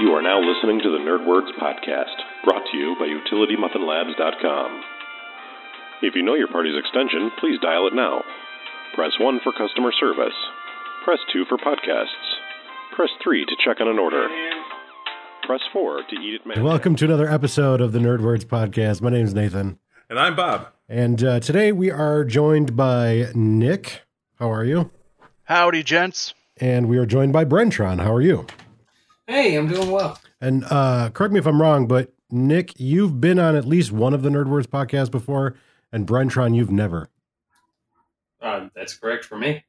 You are now listening to the NerdWords podcast, brought to you by UtilityMuffinLabs.com. If you know your party's extension, please dial it now. Press 1 for customer service. Press 2 for podcasts. Press 3 to check on an order. Press 4 to eat it manually. Welcome to another episode of the NerdWords podcast. My name is Nathan, And I'm Bob. and uh, today we are joined by Nick. How are you? Howdy, gents. And we are joined by Brentron. How are you? Hey, I'm doing well. And uh, correct me if I'm wrong, but Nick, you've been on at least one of the NerdWords podcasts before, and Brentron, you've never. Uh, that's correct for me.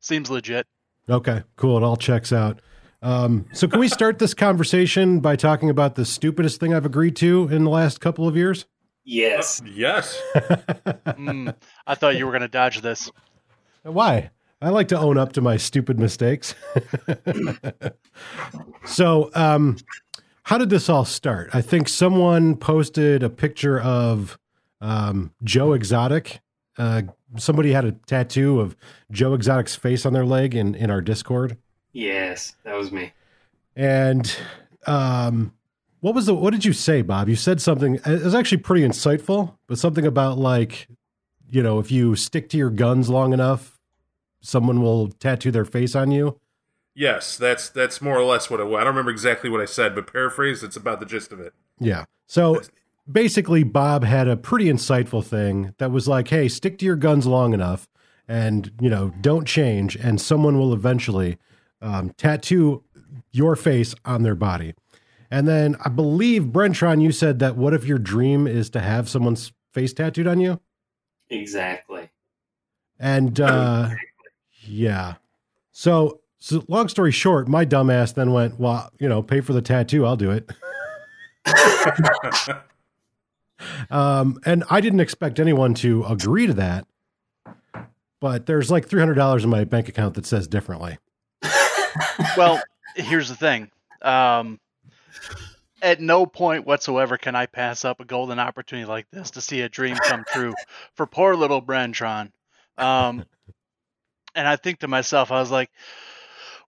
Seems legit. Okay, cool. It all checks out. Um, so, can we start this conversation by talking about the stupidest thing I've agreed to in the last couple of years? Yes. Yes. Mm, I thought you were going to dodge this. Why? I like to own up to my stupid mistakes. so, um, how did this all start? I think someone posted a picture of um, Joe Exotic. Uh, somebody had a tattoo of Joe Exotic's face on their leg in, in our Discord. Yes, that was me. And um, what was the what did you say, Bob? You said something. It was actually pretty insightful, but something about like, you know, if you stick to your guns long enough, someone will tattoo their face on you. Yes, that's that's more or less what it was. I don't remember exactly what I said, but paraphrase, it's about the gist of it. Yeah. So basically, Bob had a pretty insightful thing that was like, hey, stick to your guns long enough and, you know, don't change, and someone will eventually um, tattoo your face on their body. And then I believe, Brentron, you said that what if your dream is to have someone's face tattooed on you? Exactly. And uh, yeah. So, so, long story short, my dumbass then went, well, you know, pay for the tattoo, I'll do it. Um, and I didn't expect anyone to agree to that, but there's like three hundred dollars in my bank account that says differently. Well, here's the thing. Um, at no point whatsoever can I pass up a golden opportunity like this to see a dream come true for poor little Brentron. Um, and I think to myself, I was like,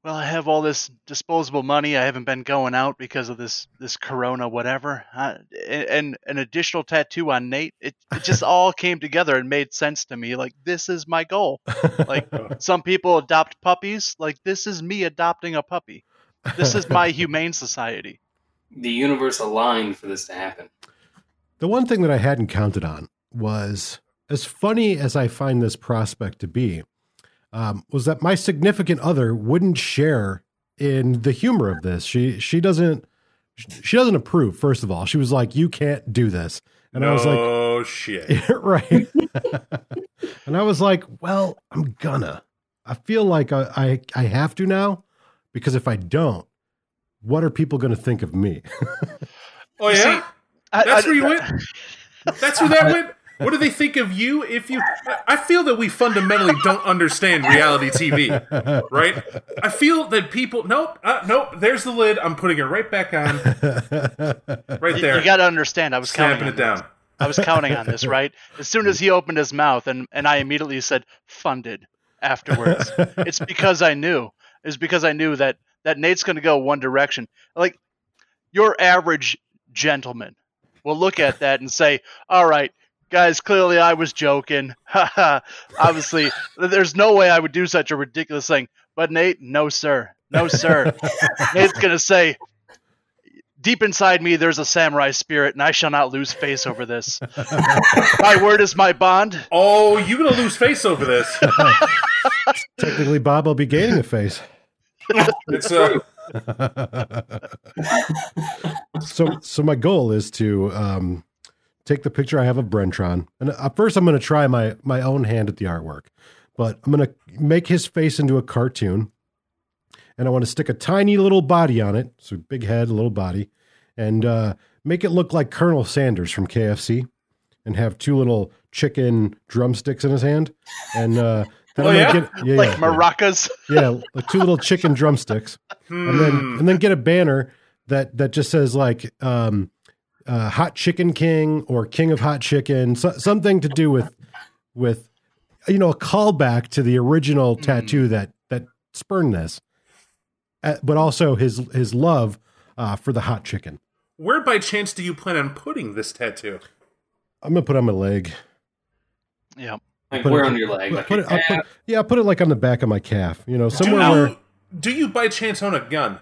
well, I have all this disposable money. I haven't been going out because of this this Corona, whatever. Uh, and an additional tattoo on Nate. It, it just all came together and made sense to me. Like this is my goal. Like some people adopt puppies. Like this is me adopting a puppy. This is my humane society. The universe aligned for this to happen. The one thing that I hadn't counted on was as funny as I find this prospect to be, um, was that my significant other wouldn't share in the humor of this. She she doesn't she doesn't approve. First of all, she was like, "You can't do this," and I was like, oh shit. right. and I was like, well, I'm gonna. I feel like I, I, I have to now because if I don't, what are people going to think of me? Oh You see, yeah, I- that's I- where you went. That's where that went. What do they think of you if you? I feel that we fundamentally don't understand reality TV, right? I feel that people. Nope, uh, nope. There's the lid. I'm putting it right back on, right there. you got to understand. I was snapping counting it on down. This. I was counting on this, right? As soon as he opened his mouth, and and I immediately said funded afterwards. it's because I knew. It's because I knew that that Nate's going to go one direction. Like your average gentleman will look at that and say, "All right, guys, clearly I was joking. Obviously, there's no way I would do such a ridiculous thing." But Nate, no sir, no sir. Nate's going to say, "Deep inside me, there's a samurai spirit, and I shall not lose face over this. my word is my bond." Oh, you're gonna lose face over this? Technically, Bob will be gaining a face. It's uh, so so my goal is to um, take the picture I have of Brentron, and uh, first I'm going to try my my own hand at the artwork, but I'm going to make his face into a cartoon, and I want to stick a tiny little body on it, so big head, little body, and uh, make it look like Colonel Sanders from KFC, and have two little chicken drumsticks in his hand, and uh, then Oh, I'm yeah? get yeah, like yeah, maracas. yeah, like two little chicken drumsticks and then hmm. and then get a banner that that just says like um uh hot chicken king or king of hot chicken so, something to do with with you know a callback to the original tattoo that that spurned this uh, but also his his love uh, for the hot chicken. Where by chance do you plan on putting this tattoo? I'm gonna put it on my leg. Yeah. Like Put where it- on your leg? Like Put your it, I'll put, yeah, I'll put it like on the back of my calf. You know, Do somewhere you, where. do you by chance own a gun?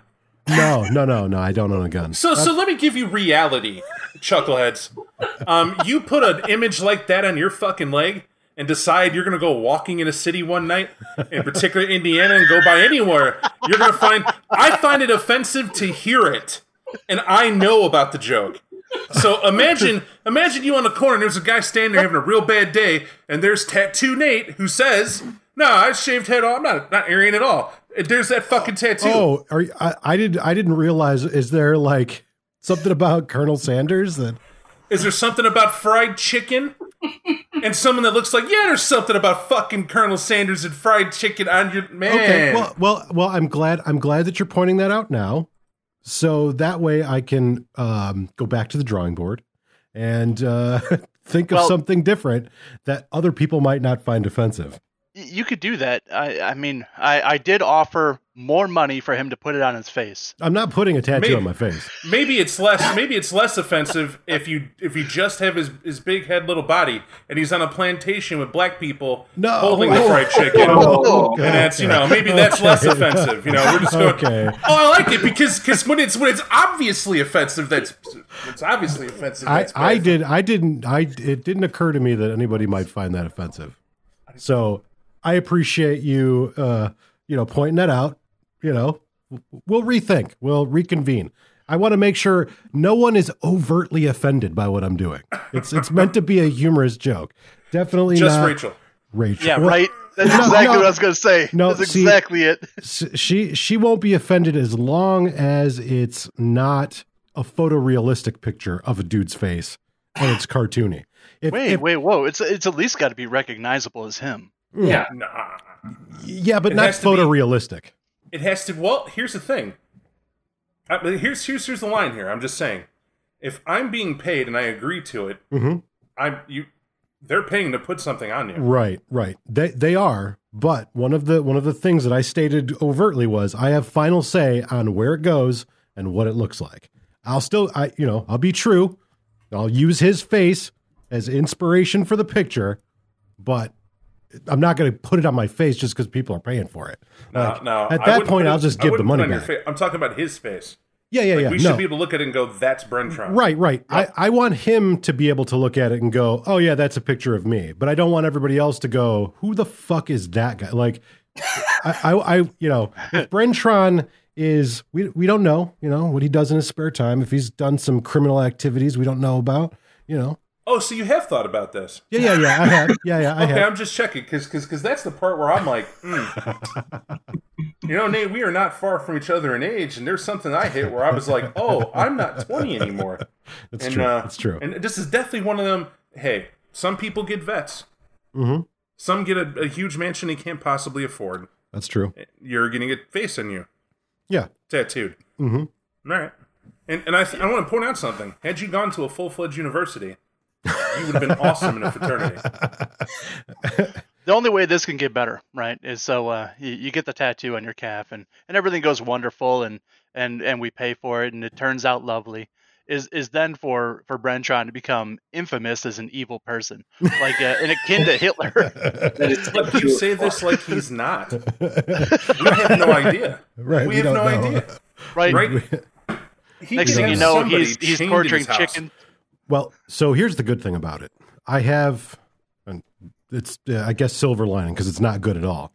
No, no, no, no. I don't own a gun. So, so let me give you reality, chuckleheads. Um, you put an image like that on your fucking leg and decide you're gonna go walking in a city one night, in particular Indiana, and go by anywhere. You're gonna find. I find it offensive to hear it, and I know about the joke. So imagine, imagine you on the corner. and There's a guy standing there having a real bad day, and there's Tattoo Nate who says, "No, I shaved head off. I'm not not Aryan at all." There's that fucking tattoo. Oh, are you, I, I did. I didn't realize. Is there like something about Colonel Sanders that? Is there something about fried chicken? and someone that looks like, yeah, there's something about fucking Colonel Sanders and fried chicken on your man. Okay. Well, well, well. I'm glad. I'm glad that you're pointing that out now, so that way I can um, go back to the drawing board and uh, think of Well- something different that other people might not find offensive. Y- You could do that. I, I mean, I, I did offer more money for him to put it on his face. I'm not putting a tattoo Maybe- on my face. maybe it's less. Maybe it's less offensive if you if you just have his his big head, little body, and he's on a plantation with black people No. holding the fried oh, chicken. Oh, And that's you know maybe that's less offensive. You know we're just going. Okay. Oh, I like it because because when it's when it's obviously offensive, that's it's obviously offensive. I, I did I didn't I it didn't occur to me that anybody might find that offensive. So I appreciate you uh you know pointing that out. You know, we'll rethink. We'll reconvene. I want to make sure no one is overtly offended by what I'm doing. It's it's meant to be a humorous joke. Definitely just not Rachel. Rachel. Yeah, right. That's No, exactly no. what I was going to say. No, That's see- exactly it. she she won't be offended as long as it's not a photorealistic picture of a dude's face and it's cartoony. If, Wait, if- wait, whoa! It's it's at least got to be recognizable as him. Yeah. Nah. yeah, but It not has to be- photorealistic. It has to. Well, here's the thing. Uh, but here's here's here's the line here. I'm just saying, if I'm being paid and I agree to it, Mhm. I'm you. They're paying to put something on you. Right, right. They they are, but one of the one of the things that I stated overtly was I have final say on where it goes and what it looks like. I'll still I you know, I'll be true. I'll use his face as inspiration for the picture, but I'm not going to put it on my face just because people are paying for it. No, Like, no. at that point, I'll just give the money it on your back. I'm talking about his face. Yeah, yeah, yeah. We no. should be able to look at it and go, "That's Brentron." Right, right. I, I want him to be able to look at it and go, oh, yeah, that's a picture of me. But I don't want everybody else to go, who the fuck is that guy? Like, I, I, I you know, if Brentron is, we, we don't know, you know, what he does in his spare time. If he's done some criminal activities we don't know about, you know. Oh, so you have thought about this? Yeah, yeah, yeah. I have. Yeah, yeah, I have. Okay, have. I'm just checking because because that's the part where I'm like, hmm. you know, Nate, we are not far from each other in age, and there's something I hit where I was like, oh, I'm not 20 anymore. That's and, true. uh, That's true. And this is definitely one of them. Hey, some people get vets. Mm-hmm. Some get a, a huge mansion they can't possibly afford. That's true. You're getting a face on you, Yeah. tattooed. Mm-hmm. All right. And, and I, th- I want to point out something. Had you gone to a full fledged university, you would have been awesome in a fraternity. The only way this can get better, right, is so uh, you, you get the tattoo on your calf, and, and everything goes wonderful, and, and, and we pay for it, and it turns out lovely. Is is then for for Brentron to become infamous as an evil person, like uh, and akin to Hitler. That is But you say this like he's not. We have no idea. Right. We, have no know. idea. Right. Right? He Next thing you know, he's he's chained in torturing his house. chicken. Well, so here's the good thing about it. I have, and it's uh, I guess silver lining because it's not good at all.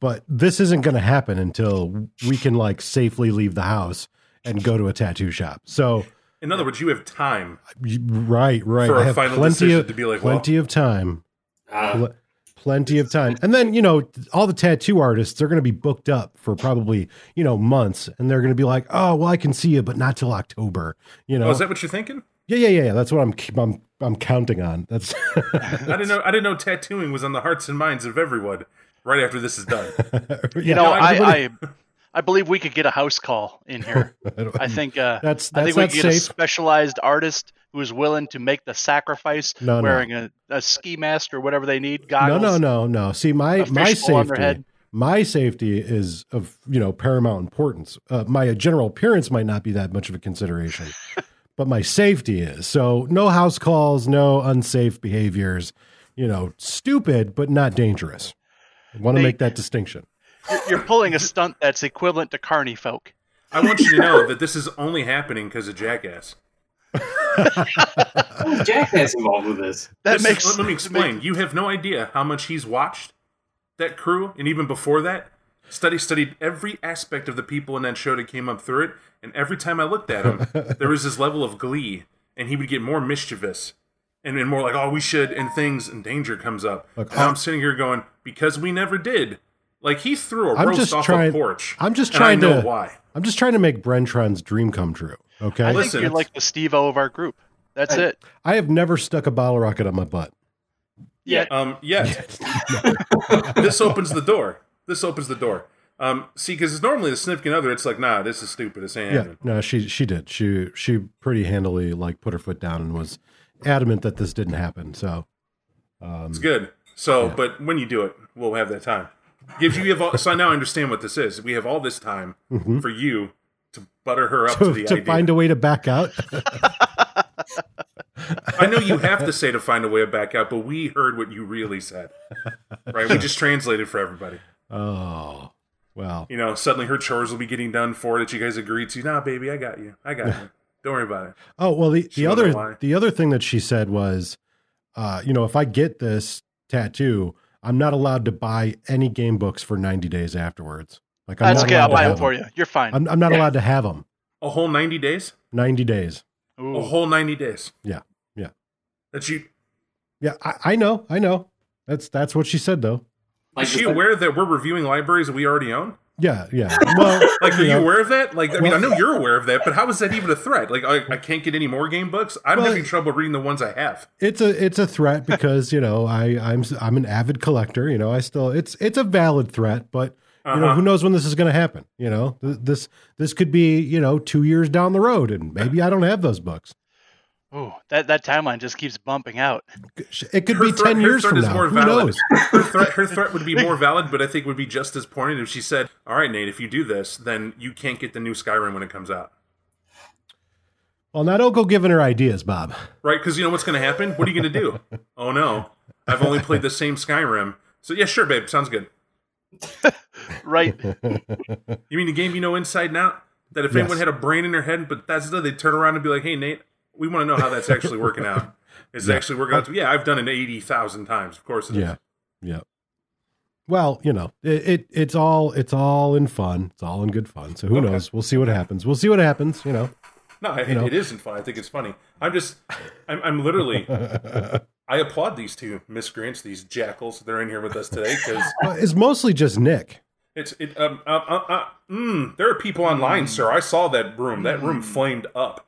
But this isn't going to happen until we can like safely leave the house and go to a tattoo shop. So In other words, you have time. right, right. For I a have final plenty decision of to be like, plenty of time. Pl- Plenty of time. And then, you know, all the tattoo artists, they're going to be booked up for probably, you know, months. And they're going to be like, oh, well, I can see you, but not till October. You know? Oh, is that what you're thinking? Yeah, yeah, yeah, yeah. That's what I'm, I'm, I'm counting on. That's, I didn't know. I didn't know tattooing was on the hearts and minds of everyone. Right after this is done. you No, I- I, I I believe we could get a house call in here. I think uh, That's- I think we could get a specialized artist who is willing to make the sacrifice, No, no. wearing a, a ski mask or whatever they need, No, goggles. no, no, no. See, my my fishbowl on their safety, my safety is of you know paramount importance. Uh, my general appearance might not be that much of a consideration, but my safety is. So no house calls, no unsafe behaviors. You know, stupid but not dangerous. I want to make that distinction. You're, you're pulling a stunt that's equivalent to Carney folk. I want you to know that this is only happening because of Jackass. Oh, Jackass involved with this. That This is- makes. let, let me explain. You have no idea how much he's watched that crew, and even before that, study studied every aspect of the people in that show that came up through it. And every time I looked at him, there was this level of glee, and he would get more mischievous and, and more like, "Oh, we should," and things and danger comes up. Look, and I'm sitting here going, "Because we never did." Like he threw a I'm roast just off trying- a porch. I'm just and I trying know to- why. I'm just trying to make Brentron's dream come true. Okay. I Listen. think you're like the Steve-O of our group. That's I- it. I have never stuck a bottle rocket on my butt. Yeah. Um, yes. this opens the door. This opens the door. Um, see, because normally the significant other, it's like, nah, this is stupid. This ain't Yeah, happening. no, she she did. She she pretty handily like put her foot down and was adamant that this didn't happen. So um, It's good. So, Yeah. but when you do it, we'll have that time. Gives you, you have all, so now I understand what this is. We have all this time mhm. for you to butter her up to, to, the to idea. find a way to back out. I know you have to say to find a way to back out, but we heard what you really said, right? We just translated for everybody. Oh well, You know, suddenly her chores will be getting done for that you guys agreed to. Nah, baby, I got you. I got you. Don't worry about it. oh well. The She the other the other thing that she said was, uh, you know, if I get this tattoo, I'm not allowed to buy any game books for 90 days afterwards. Like I'm That's not okay. I'll buy them have for you. You're fine. I'm, I'm not Yeah. allowed to have them. A whole 90 days? 90 days. Ooh. A whole 90 days. Yeah, yeah. That you Yeah, I, I know, I know. That's that's what she said though. Like, is she just like- aware that we're reviewing libraries that we already own? Yeah, yeah. Well, Like, are you you aware of that? Like, I mean, I know you're aware of that, but how is that even a threat? Like, I, I can't get any more game books. I'm Well, having trouble reading the ones I have. it's a it's a threat because you know I I'm I'm an avid collector. You know, I still it's it's a valid threat, but you know Uh-huh. who knows when this is going to happen. You know, this this could be you know two years down the road, and maybe I don't have those books. Ooh, that that timeline just keeps bumping out. It could Her be threat- ten years from is now. more Who valid. knows? Her threat, her threat would be more valid, but I think would be just as pointed if she said, "All right, Nate, if you do this, then you can't get the new Skyrim when it comes out." Well, now don't go giving her ideas, Bob. Right? Because you know what's going to happen. What are you going to do? oh no, I've only played the same Skyrim. So yeah, sure, babe, sounds good. Right. You mean the game you know inside and out? That if Yes. anyone had a brain in their head, but that's the they turn around and be like, "Hey, Nate, we want to know how that's actually working out. Is it actually working out?" To, Yeah, I've done it eighty thousand times. Of course, it is. Yeah, yeah. Well, you know, it, it it's all it's all in fun. It's all in good fun. So who Okay. knows? We'll see what happens. We'll see what happens. You know. No, I, You know. it isn't fun. I think it's funny. I'm just, I'm, I'm literally, I applaud these two miscreants, these jackals. They're in here with us today because it's mostly just Nick. it's, it, um, uh, uh, uh, mm, there are people online, sir. I saw that room. That room flamed up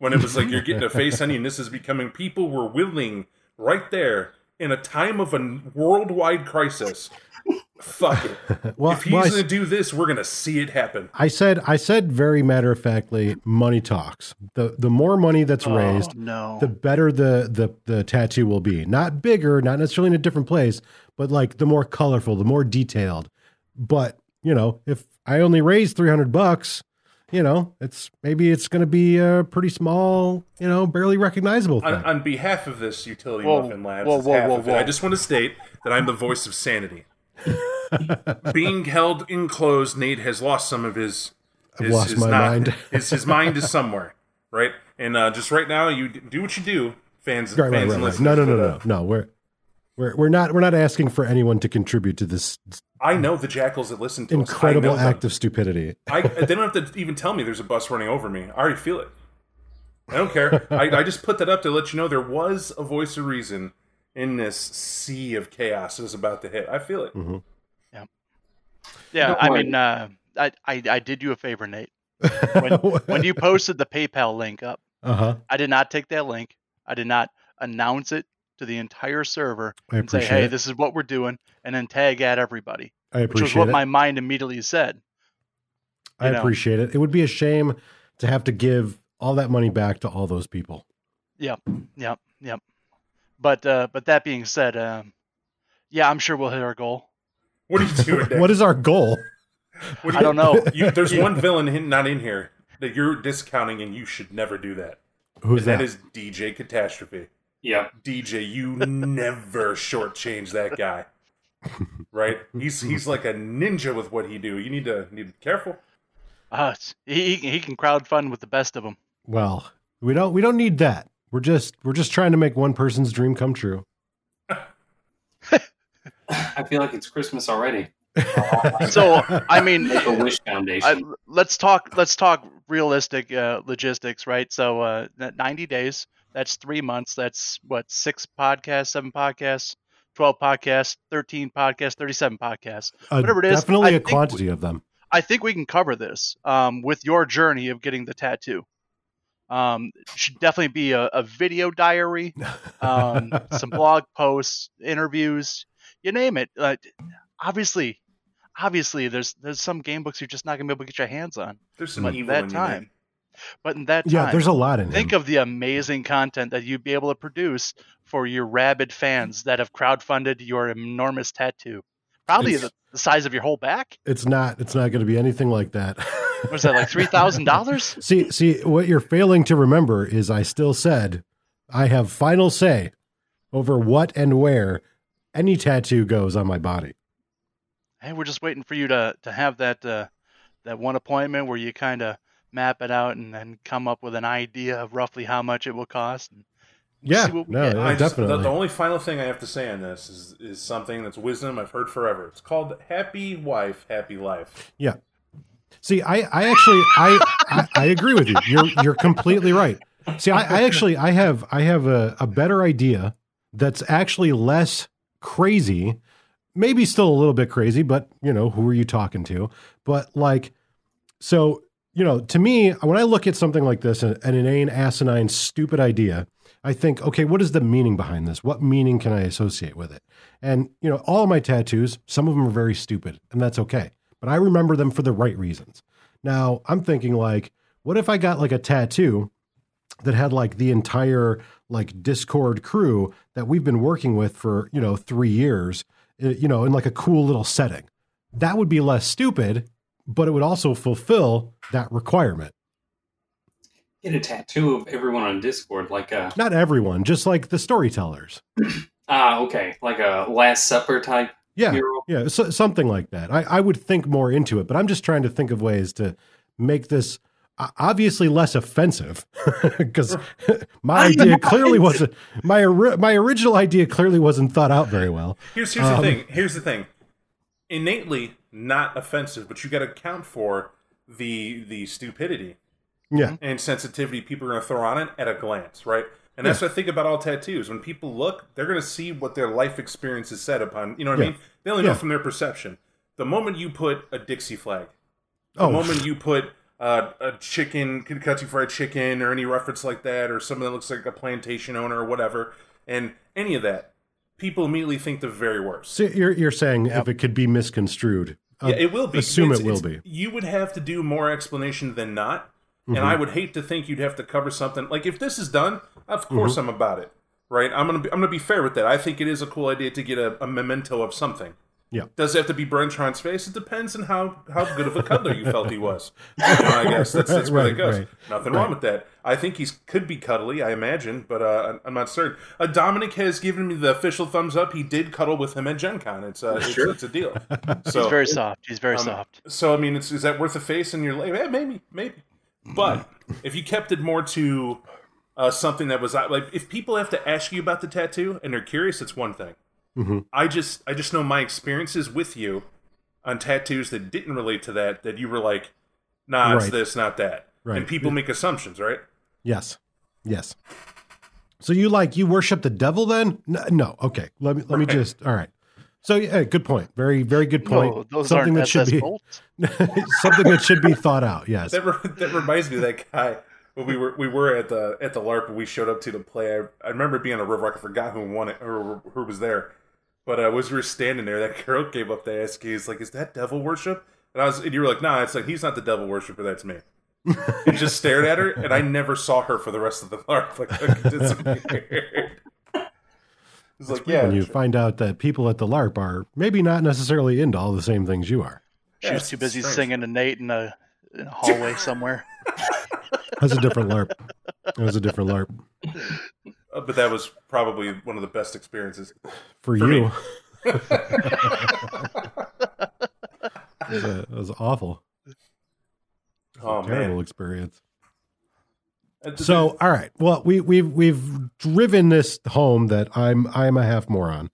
when it was like you're getting a face on you, and this is becoming. People were willing right there in a time of a worldwide crisis. Fuck it. Well, if he's well, gonna do this, we're gonna see it happen. I said I said very matter of factly, money talks. The the more money that's oh, raised, Oh, no. the better the, the the tattoo will be. Not bigger, not necessarily in a different place, but like the more colorful, the more detailed. But you know, if I only raise three hundred bucks, you know, it's maybe it's going to be a pretty small, you know, barely recognizable thing. on, on behalf of this utility Whoa, muffin labs, whoa, it's whoa, whoa, it. I just want to state that I'm the voice of sanity. Being held enclosed, Nate has lost some of his. I've lost his my not- mind. his his mind is somewhere, right? And uh, just right now, you do what you do, fans, right, right, fans right, and right. listeners. No, no, no, no, no. We're we're we're not we're not asking for anyone to contribute to this I know the jackals that listen to incredible us. I them. act of stupidity. I, they don't have to even tell me there's a bus running over me. I already feel it. I don't care. I, I just put that up to let you know there was a voice of reason in this sea of chaos that is about to hit. I feel it. Mm-hmm. yeah, Don't I mean, uh, I, I I did you a favor, Nate. When, when you posted the PayPal link up, uh huh, I did not take that link. I did not announce it to the entire server I and say, "Hey, it. this is what we're doing," and then tag at everybody, I appreciate which was appreciate what it. my mind immediately said. I you know. appreciate it. It would be a shame to have to give all that money back to all those people. Yep, yep, yep. But uh, but that being said, um, yeah, I'm sure we'll hit our goal. What are you doing? Nick? what is our goal? What do I don't know. You, there's one villain in, not in here that you're discounting, and you should never do that. Who's And that? that is DJ Catastrophe. Yep. DJ, you never shortchange that guy. Right? He's he's like a ninja with what he do. You need to need to be careful. Uh, he he can crowd fund with the best of them. well, we don't we don't need that. We're just we're just trying to make one person's dream come true. I feel like it's Christmas already. So I mean, Make a wish foundation. I, let's talk. Let's talk realistic uh, logistics, right? So, uh, ninety days. That's three months. That's what six podcasts, seven podcasts, twelve podcasts, thirteen podcasts, thirty-seven podcasts. Uh, Whatever it is, definitely I a think quantity of them. I think we can cover this um, with your journey of getting the tattoo. Um, it should definitely be a, a video diary, um, some blog posts, interviews, you name it. Uh, obviously, obviously, there's there's some game books you're just not gonna be able to get your hands on. There's some But evil that in you, time, Nick. But in that time, Yeah, there's a lot in think him. of the amazing content that you'd be able to produce for your rabid fans that have crowdfunded your enormous tattoo. Probably It's- the, size of your whole back. It's not it's not going to be anything like that. Was that like three thousand dollars? see see what you're failing to remember is I still said I have final say over what and where any tattoo goes on my body. hey, we're just waiting for you to to have that uh, that one appointment where you kind of map it out and then come up with an idea of roughly how much it will cost. And Yeah, see what we no, get. yeah, I just- the- definitely. the, only final thing I have to say on this is, is something that's wisdom I've heard forever. It's called "Happy Wife, Happy Life." Yeah. See, I, I actually, I, I, I agree with you. You're, you're completely right. See, I, I actually, I have, I have a, a better idea that's actually less crazy, maybe still a little bit crazy, but you know, who are you talking to? But like, so, you know, to me, when I look at something like this, an, an inane, asinine, stupid idea, I think, okay, what is the meaning behind this? What meaning can I associate with it? And, you know, all my tattoos, some of them are very stupid, and that's okay. But I remember them for the right reasons. Now, I'm thinking, like, what if I got like a tattoo that had like the entire like Discord crew that we've been working with for, you know, three years, uh, you know, in like a cool little setting? That would be less stupid, but it would also fulfill that requirement. Get a tattoo of everyone on Discord, like a Not everyone, just like the storytellers. ah, okay, like a Last Supper type Yeah. hero. Yeah, so, something like that. I, I would think more into it, but I'm just trying to think of ways to make this uh, obviously less offensive because my idea clearly wasn't my my original idea clearly wasn't thought out very well. Here's here's Um, the thing. Here's the thing. Innately not offensive, but you got to account for the the stupidity Yeah, and sensitivity people are going to throw on it at a glance, right? And that's what I think about all tattoos. When people look, they're going to see what their life experience is set upon. You know what Yeah. I mean? They only know from their perception. The moment you put a Dixie flag, the Oh, moment you put uh, a chicken, Kentucky Fried Chicken, or any reference like that, or something that looks like a plantation owner or whatever, and any of that, people immediately think the very worst. so you're you're saying if it could be misconstrued, uh, yeah, it will be. Assume It's- it will be. You would have to do more explanation than not, Mm-hmm. and I would hate to think you'd have to cover something like if this is done. Of course, Mm-hmm. I'm about it. Right? I'm gonna be, I'm gonna be fair with that. I think it is a cool idea to get a, a memento of something. Yeah. Does it have to be Brentron's face? It depends on how, how good of a cuddler you felt he was. You know, I guess that's, that's where Right, it goes. right, Nothing right. wrong with that. I think he could be cuddly, I imagine, but uh, I'm not certain. Uh, Dominic has given me the official thumbs up. He did cuddle with him at Gen Con. It's, uh, it's, it's a deal. So, He's very soft. He's very um, soft. so I mean, it's, is that worth a face in your life? Eh, maybe, maybe. But if you kept it more to uh, something that was uh, like, if people have to ask you about the tattoo and they're curious, it's one thing. Mhm. I just, I just know my experiences with you on tattoos that didn't relate to that. That you were like, nah, it's Right. this, not that. Right. And people make assumptions, right? Yes. Yes. So you like you worship the devil then? No, no. Okay. Let me let me just all right. So yeah, good point. Very very good point. No, those something aren't that should SS be something that should be thought out. Yes. That, re- that reminds me of that guy. When we were we were at the at the LARP and we showed up to the play. I, I remember being a river. I forgot who won it or who was there. But uh, as we were standing there, that girl came up to ask you, "He's like, is that devil worship?" And I was, and you were like, "Nah, it's like he's not the devil worshiper. That's me." and just stared at her, and I never saw her for the rest of the LARP. Like, like, disappeared. It's like, yeah, when you sure. find out that people at the LARP are maybe not necessarily into all the same things you are. She Yeah, was too busy strange. singing to Nate in a, in a hallway somewhere. That's a different LARP. That was a different LARP Uh, but that was probably one of the best experiences. for, For you. me. It was, a- it was awful. Oh Terrible man. experience. Uh, So, all right. Well, we we've we've driven this home that I'm I'm a half moron.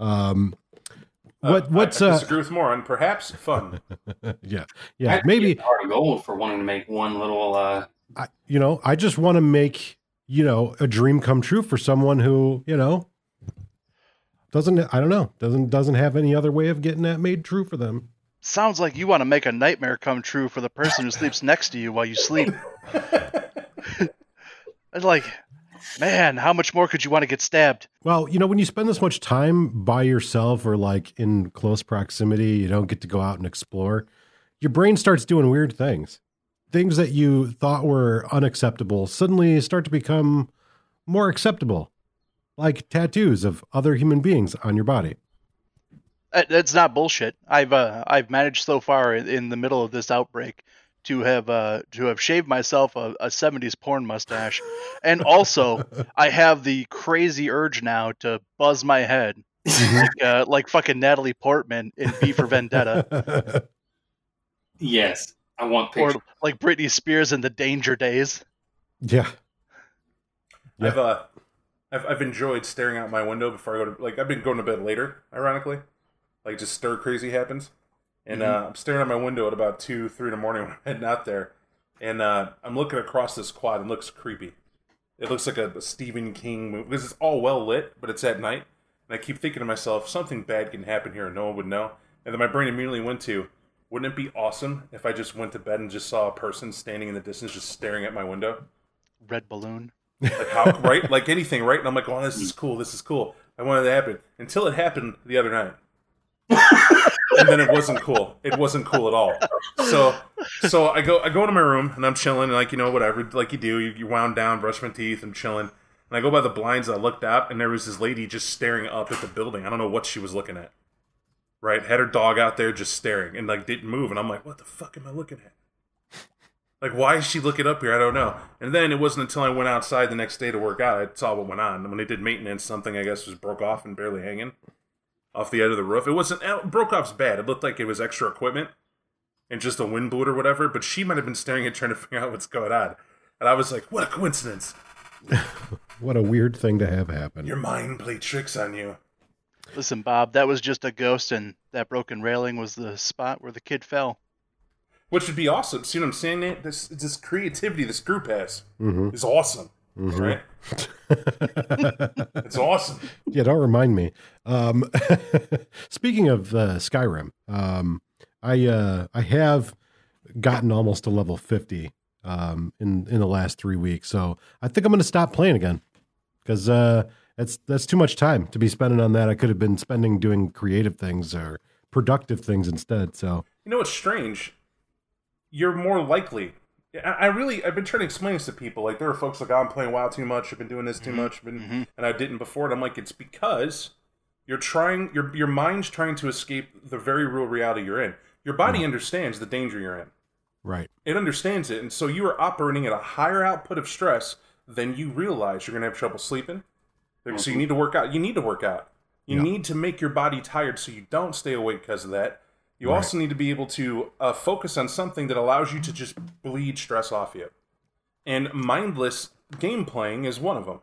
Um, what uh, what's I, I uh with Moron. Perhaps fun. yeah yeah I'd maybe give Heart of gold for wanting to make one little. uh I, you know I just want to make you know a dream come true for someone who you know doesn't I don't know doesn't doesn't have any other way of getting that made true for them. Sounds like you want to make a nightmare come true for the person who sleeps next to you while you sleep. It's like, man, how much more could you want to get stabbed? Well, you know, when you spend this much time by yourself or like in close proximity, you don't get to go out and explore. Your brain starts doing weird things. Things that you thought were unacceptable suddenly start to become more acceptable, like tattoos of other human beings on your body. Uh, That's not bullshit. I've uh, I've managed so far in, in the middle of this outbreak to have uh, to have shaved myself a, a 70s porn mustache, and also I have the crazy urge now to buzz my head like uh, like fucking Natalie Portman in V for Vendetta, Yes, I want or like Britney Spears in the Danger Days. yeah. Yeah. I've uh, I've I've enjoyed staring out my window before I go to like I've been going to bed later. Ironically, like just stir crazy happens, and uh, I'm staring out my window at about two, three in the morning when I'm heading out there, and uh, I'm looking across this quad and it looks creepy. It looks like a, a Stephen King movie because it's all well lit, but it's at night, and I keep thinking to myself, something bad can happen here and no one would know. And then my brain immediately went to, wouldn't it be awesome if I just went to bed and just saw a person standing in the distance just staring at my window? Red balloon. like how right? Like anything right? And i'm like oh this is cool. This is cool. I wanted it to happen. Until it happened the other night. And then it wasn't cool. It wasn't cool at all. So so i go i go into my room and i'm chilling and like you know whatever like you do. You, you wound down brush my teeth i'm chilling. And i go by the blinds i looked out and there was this lady just staring up at the building. I don't know what she was looking at right had her dog out there just staring and like didn't move and i'm like what the fuck am i looking at like, why is she looking up here? I don't know. And then it wasn't until I went outside the next day to work out I saw what went on. And when they did maintenance, something I guess was broke off and barely hanging off the edge of the roof. It wasn't broke off's bad. It looked like it was extra equipment and just a wind blew it or whatever. But she might have been staring at trying to figure out what's going on. And I was like, what a coincidence! What a weird thing to have happen. Your mind played tricks on you. Listen, Bob, that was just a ghost, and that broken railing was the spot where the kid fell. Which would be awesome. See what I'm saying? Nate? This this creativity this group has Mhm. is awesome, right? It's awesome. Yeah, don't remind me. Um, speaking of uh, Skyrim, um, I uh, I have gotten almost to level fifty um, in in the last three weeks, so I think I'm going to stop playing again because uh, that's that's too much time to be spending on that. I could have been spending doing creative things or productive things instead. So You know what's strange? You're more likely. I I really, I've been trying to explain this to people. Like, there are folks like, oh, I'm playing WoW too much. I've been doing this too mm-hmm. much, been, mm-hmm. and I didn't before. And I'm like, it's because you're trying. Your your mind's trying to escape the very real reality you're in. Your body mm. understands the danger you're in. right, It understands it, and so you are operating at a higher output of stress than you realize. You're going to have trouble sleeping. So you need to work out. You need to work out. You Yeah. need to make your body tired so you don't stay awake because of that. You Right. also need to be able to uh, focus on something that allows you to just bleed stress off you. And mindless game playing is one of them,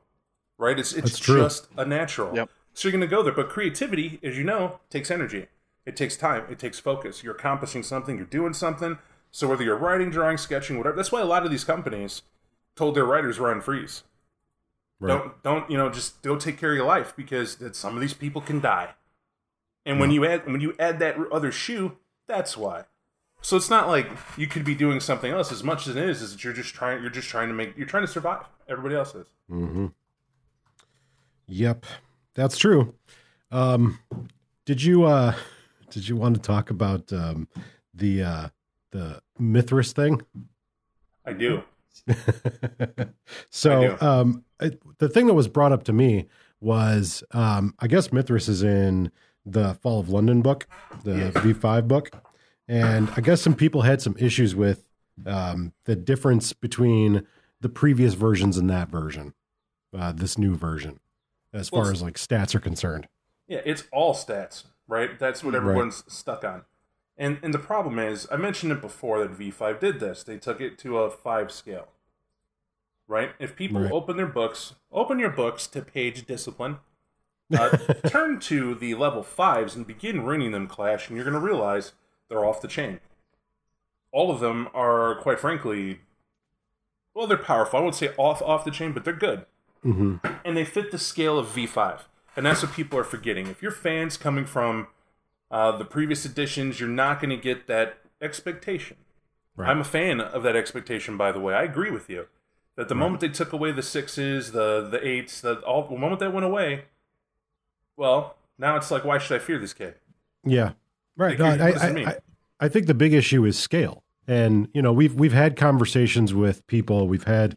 right? It's it's That's true. just a natural. Yep. So you're going to go there, but creativity, as you know, takes energy. It takes time. It takes focus. You're accomplishing something. You're doing something. So whether you're writing, drawing, sketching, whatever, that's why a lot of these companies told their writers we're freeze. Right. Don't don't you know just go take care of your life because that some of these people can die. And when you add when you add that other shoe, that's why. So it's not like you could be doing something else as much as it is is that you're just trying you're just trying to make you're trying to survive. Everybody else is. Mm-hmm. Yep, that's true. Um, did you uh, did you want to talk about um, the uh, the Mithras thing? I do. so um, it, the thing that was brought up to me was um, I guess Mithras is in the Fall of London book, the V5 book. And I guess some people had some issues with um, the difference between the previous versions and that version, uh, this new version, as Well, far as like stats are concerned. Yeah, it's all stats, right? That's what Right. everyone's stuck on. And and the problem is, I mentioned it before that V5 did this. They took it to a five scale. Right? If people Right. open their books, open your books to page discipline, uh, turn to the level fives and begin reading them clash, and you're going to realize they're off the chain. All of them are, quite frankly, well, they're powerful. I won't say off off the chain, but they're good hmm and they fit the scale of V5. And that's what people are forgetting. If you're fans coming from uh, the previous editions, you're not going to get that expectation. Right. I'm a fan of that expectation, by the way. I agree with you that the moment they took away the sixes, the the eights, the all the moment that went away, well, now it's like, why should I fear this kid? Yeah, right. Like, No, I, I, mean? I, I think the big issue is scale, and you know we've we've had conversations with people. We've had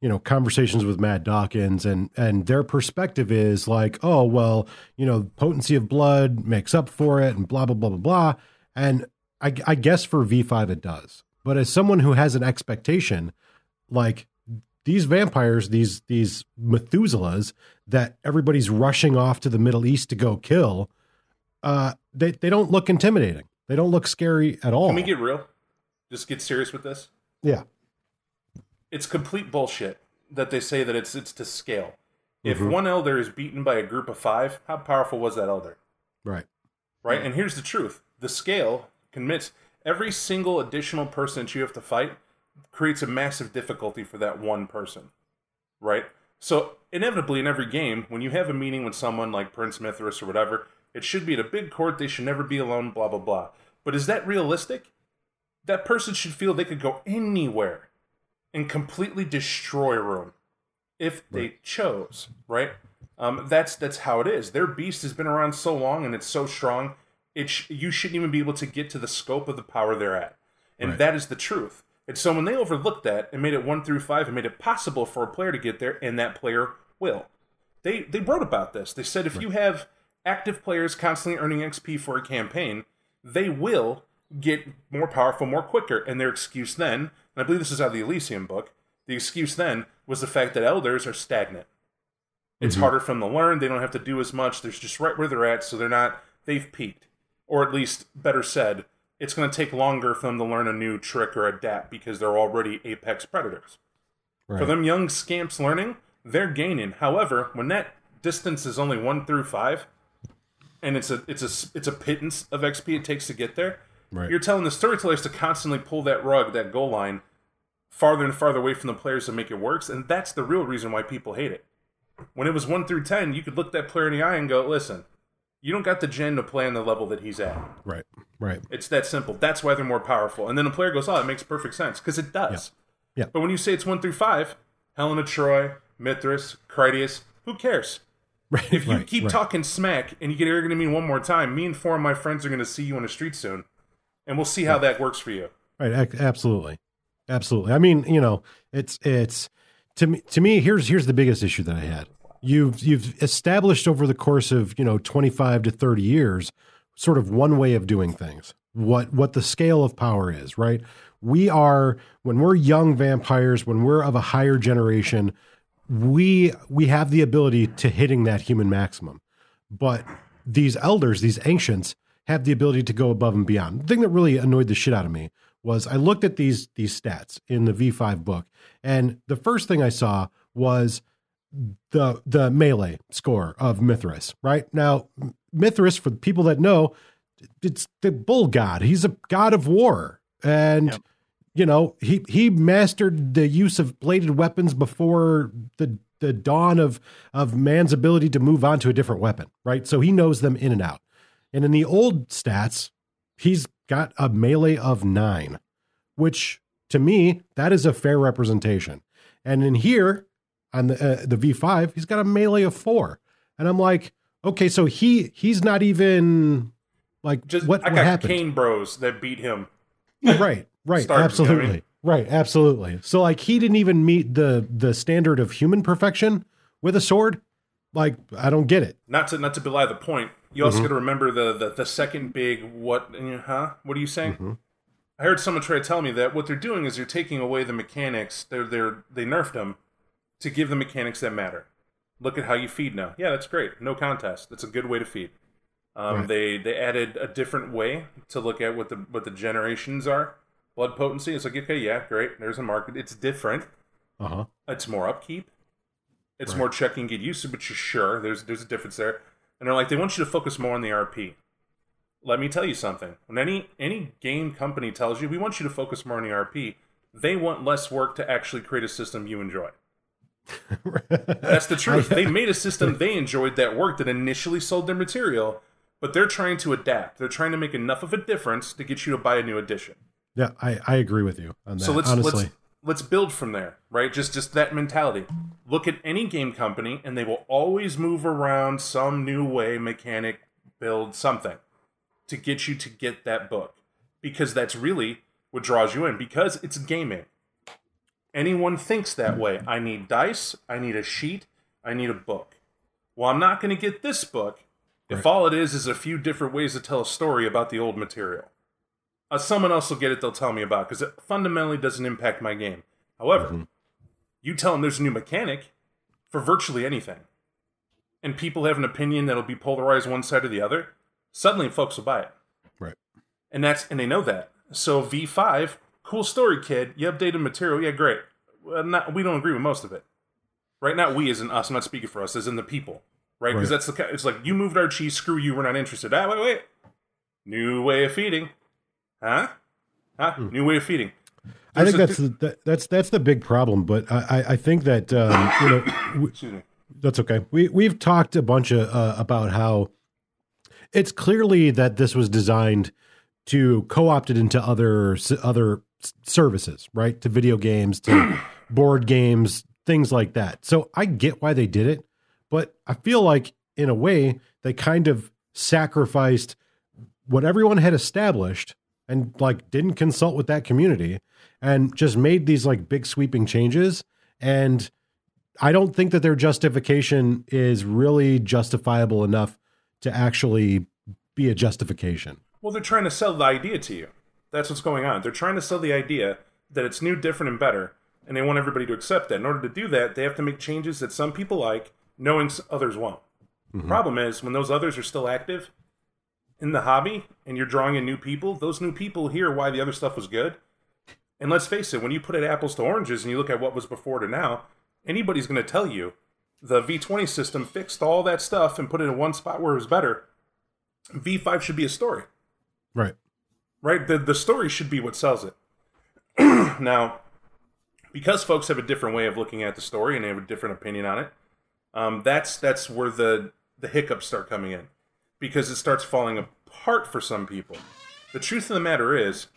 you know conversations with Matt Dawkins, and and their perspective is like, oh well, you know, potency of blood makes up for it, and blah blah blah blah blah. And I, I guess for V five it does, but as someone who has an expectation, like these vampires, these these Methuselahs that everybody's rushing off to the Middle East to go kill, uh, they they don't look intimidating. They don't look scary at all. Can we get real? Just get serious with this. yeah, It's complete bullshit that they say that it's it's to scale. If Mhm. one elder is beaten by a group of five, how powerful was that elder? right. right? And here's the truth: the scale commits every single additional person that you have to fight creates a massive difficulty for that one person, right? So inevitably, in every game, when you have a meeting with someone like Prince Mithras or whatever, it should be at a big court. They should never be alone. Blah blah blah. But is that realistic? That person should feel they could go anywhere and completely destroy a room if they chose, right? Um, that's that's how it is. Their beast has been around so long and it's so strong. It sh- you shouldn't even be able to get to the scope of the power they're at, and Right. that is the truth. And so when they overlooked that and made it one through five and made it possible for a player to get there, and that player will, they they wrote about this. They said if you have active players constantly earning XP for a campaign, they will get more powerful more quicker. And their excuse then, and I believe this is out of the Elysium book, the excuse then was the fact that elders are stagnant. It's Mhm. harder for them to learn. They don't have to do as much. They're just right where they're at, so they're not. They've peaked, or at least better said, it's going to take longer for them to learn a new trick or adapt because they're already apex predators. Right. For them young scamps learning, they're gaining. However, when that distance is only one through five, and it's a it's a it's a pittance of XP it takes to get there, Right. you're telling the storytellers to constantly pull that rug, that goal line, farther and farther away from the players to make it works, and that's the real reason why people hate it. When it was one through ten, you could look that player in the eye and go, "Listen, you don't got the gen to play on the level that he's at. right. Right. It's that simple. That's why they're more powerful." And then a player goes, "Oh, it makes perfect sense," because it does. Yeah. Yeah. But when you say it's one through five, Helena Troy, Mithras, Critias, who cares? Right. If you right, keep right. talking smack and you get arrogant to me one more time, me and four of my friends are going to see you on the street soon, and we'll see how that works for you. Right. Absolutely. Absolutely. I mean, you know, it's it's to me to me here's here's the biggest issue that I had. You've you've established over the course of, you know, 25 to 30 years sort of one way of doing things. What what the scale of power is, right? We are when we're young vampires, when we're of a higher generation, we we have the ability to hitting that human maximum. But these elders, these ancients, have the ability to go above and beyond. The thing that really annoyed the shit out of me was I looked at these these stats in the V5 book, and the first thing I saw was the the melee score of Mithras. Right now, Mithras, for the people that know, it's the bull god. He's a god of war, and Yep. you know he he mastered the use of bladed weapons before the the dawn of of man's ability to move on to a different weapon. Right, so he knows them in and out. And in the old stats, he's got a melee of nine, which to me that is a fair representation. And in here on the uh, the V5, he's got a melee of four, and I'm like, okay, so he he's not even like Just what, I what got happened? Kane Bros that beat him. right right Started, you know I absolutely mean? right absolutely so like he didn't even meet the the standard of human perfection with a sword like I don't get it. Not to not to belie the point, you also Mhm. got to remember the, the the second big what? Huh? What are you saying? Mhm. I heard someone try to tell me that what they're doing is they're taking away the mechanics. They're they're they nerfed them to give the mechanics that matter. Look at how you feed now. Yeah, that's great. No contest. That's a good way to feed. Um, Right. They they added a different way to look at what the what the generations are. Blood potency. It's like okay, yeah, great. There's a market. It's different. Uh huh. It's more upkeep. It's Right. more checking get used to, but you're sure there's there's a difference there. And they're like they want you to focus more on the RP. Let me tell you something. When any any game company tells you we want you to focus more on the RP, they want less work to actually create a system you enjoy. That's the truth. They made a system they enjoyed that worked that initially sold their material, but they're trying to adapt. They're trying to make enough of a difference to get you to buy a new edition. Yeah, I, I agree with you on that. So let's honestly, let's let's build from there, right? Just just that mentality. Look at any game company, and they will always move around some new way, mechanic, build something to get you to get that book, because that's really what draws you in. Because it's gaming. Anyone thinks that way. I need dice. I need a sheet. I need a book. Well, I'm not going to get this book if all it is is a few different ways to tell a story about the old material uh, someone else will get it they'll tell me about because it fundamentally doesn't impact my game however Mhm. you tell them there's a new mechanic for virtually anything and people have an opinion that'll be polarized one side or the other suddenly folks will buy it Right. and that's and they know that so v5 cool story kid. You updated material. Yeah great. Well, not, we don't agree with most of it. Right not we as in us i'm not speaking for us as in the people. Right? Because Right. that's the it's like you moved our cheese screw you we're not interested. Ah wait wait. New way of feeding. Huh? Huh? New way of feeding. Hmm. I think There's that's the, that, that's that's the big problem. But I, I- I think that um, you know w- excuse me. That's okay. We we've talked a bunch of uh, about how it's clearly that this was designed to co-opt it into other other services, right? To video games, to board games, things like that. So I get why they did it, but I feel like in a way they kind of sacrificed what everyone had established and like didn't consult with that community and just made these like big sweeping changes and I don't think that their justification is really justifiable enough to actually be a justification. Well, they're trying to sell the idea to you. That's what's going on. They're trying to sell the idea that it's new, different, and better, and they want everybody to accept that. In order to do that, they have to make changes that some people like, knowing others won't. Mm-hmm. Problem is, when those others are still active in the hobby and you're drawing in new people, those new people hear why the other stuff was good. And let's face it, when you put it apples to oranges and you look at what was before to now, anybody's going to tell you the V20 system fixed all that stuff and put it in one spot where it was better. V5 should be a story Right. Right? The the story should be what sells it. now, because folks have a different way of looking at the story and they have a different opinion on it, um, that's that's where the the hiccups start coming in, because it starts falling apart for some people. The truth of the matter is,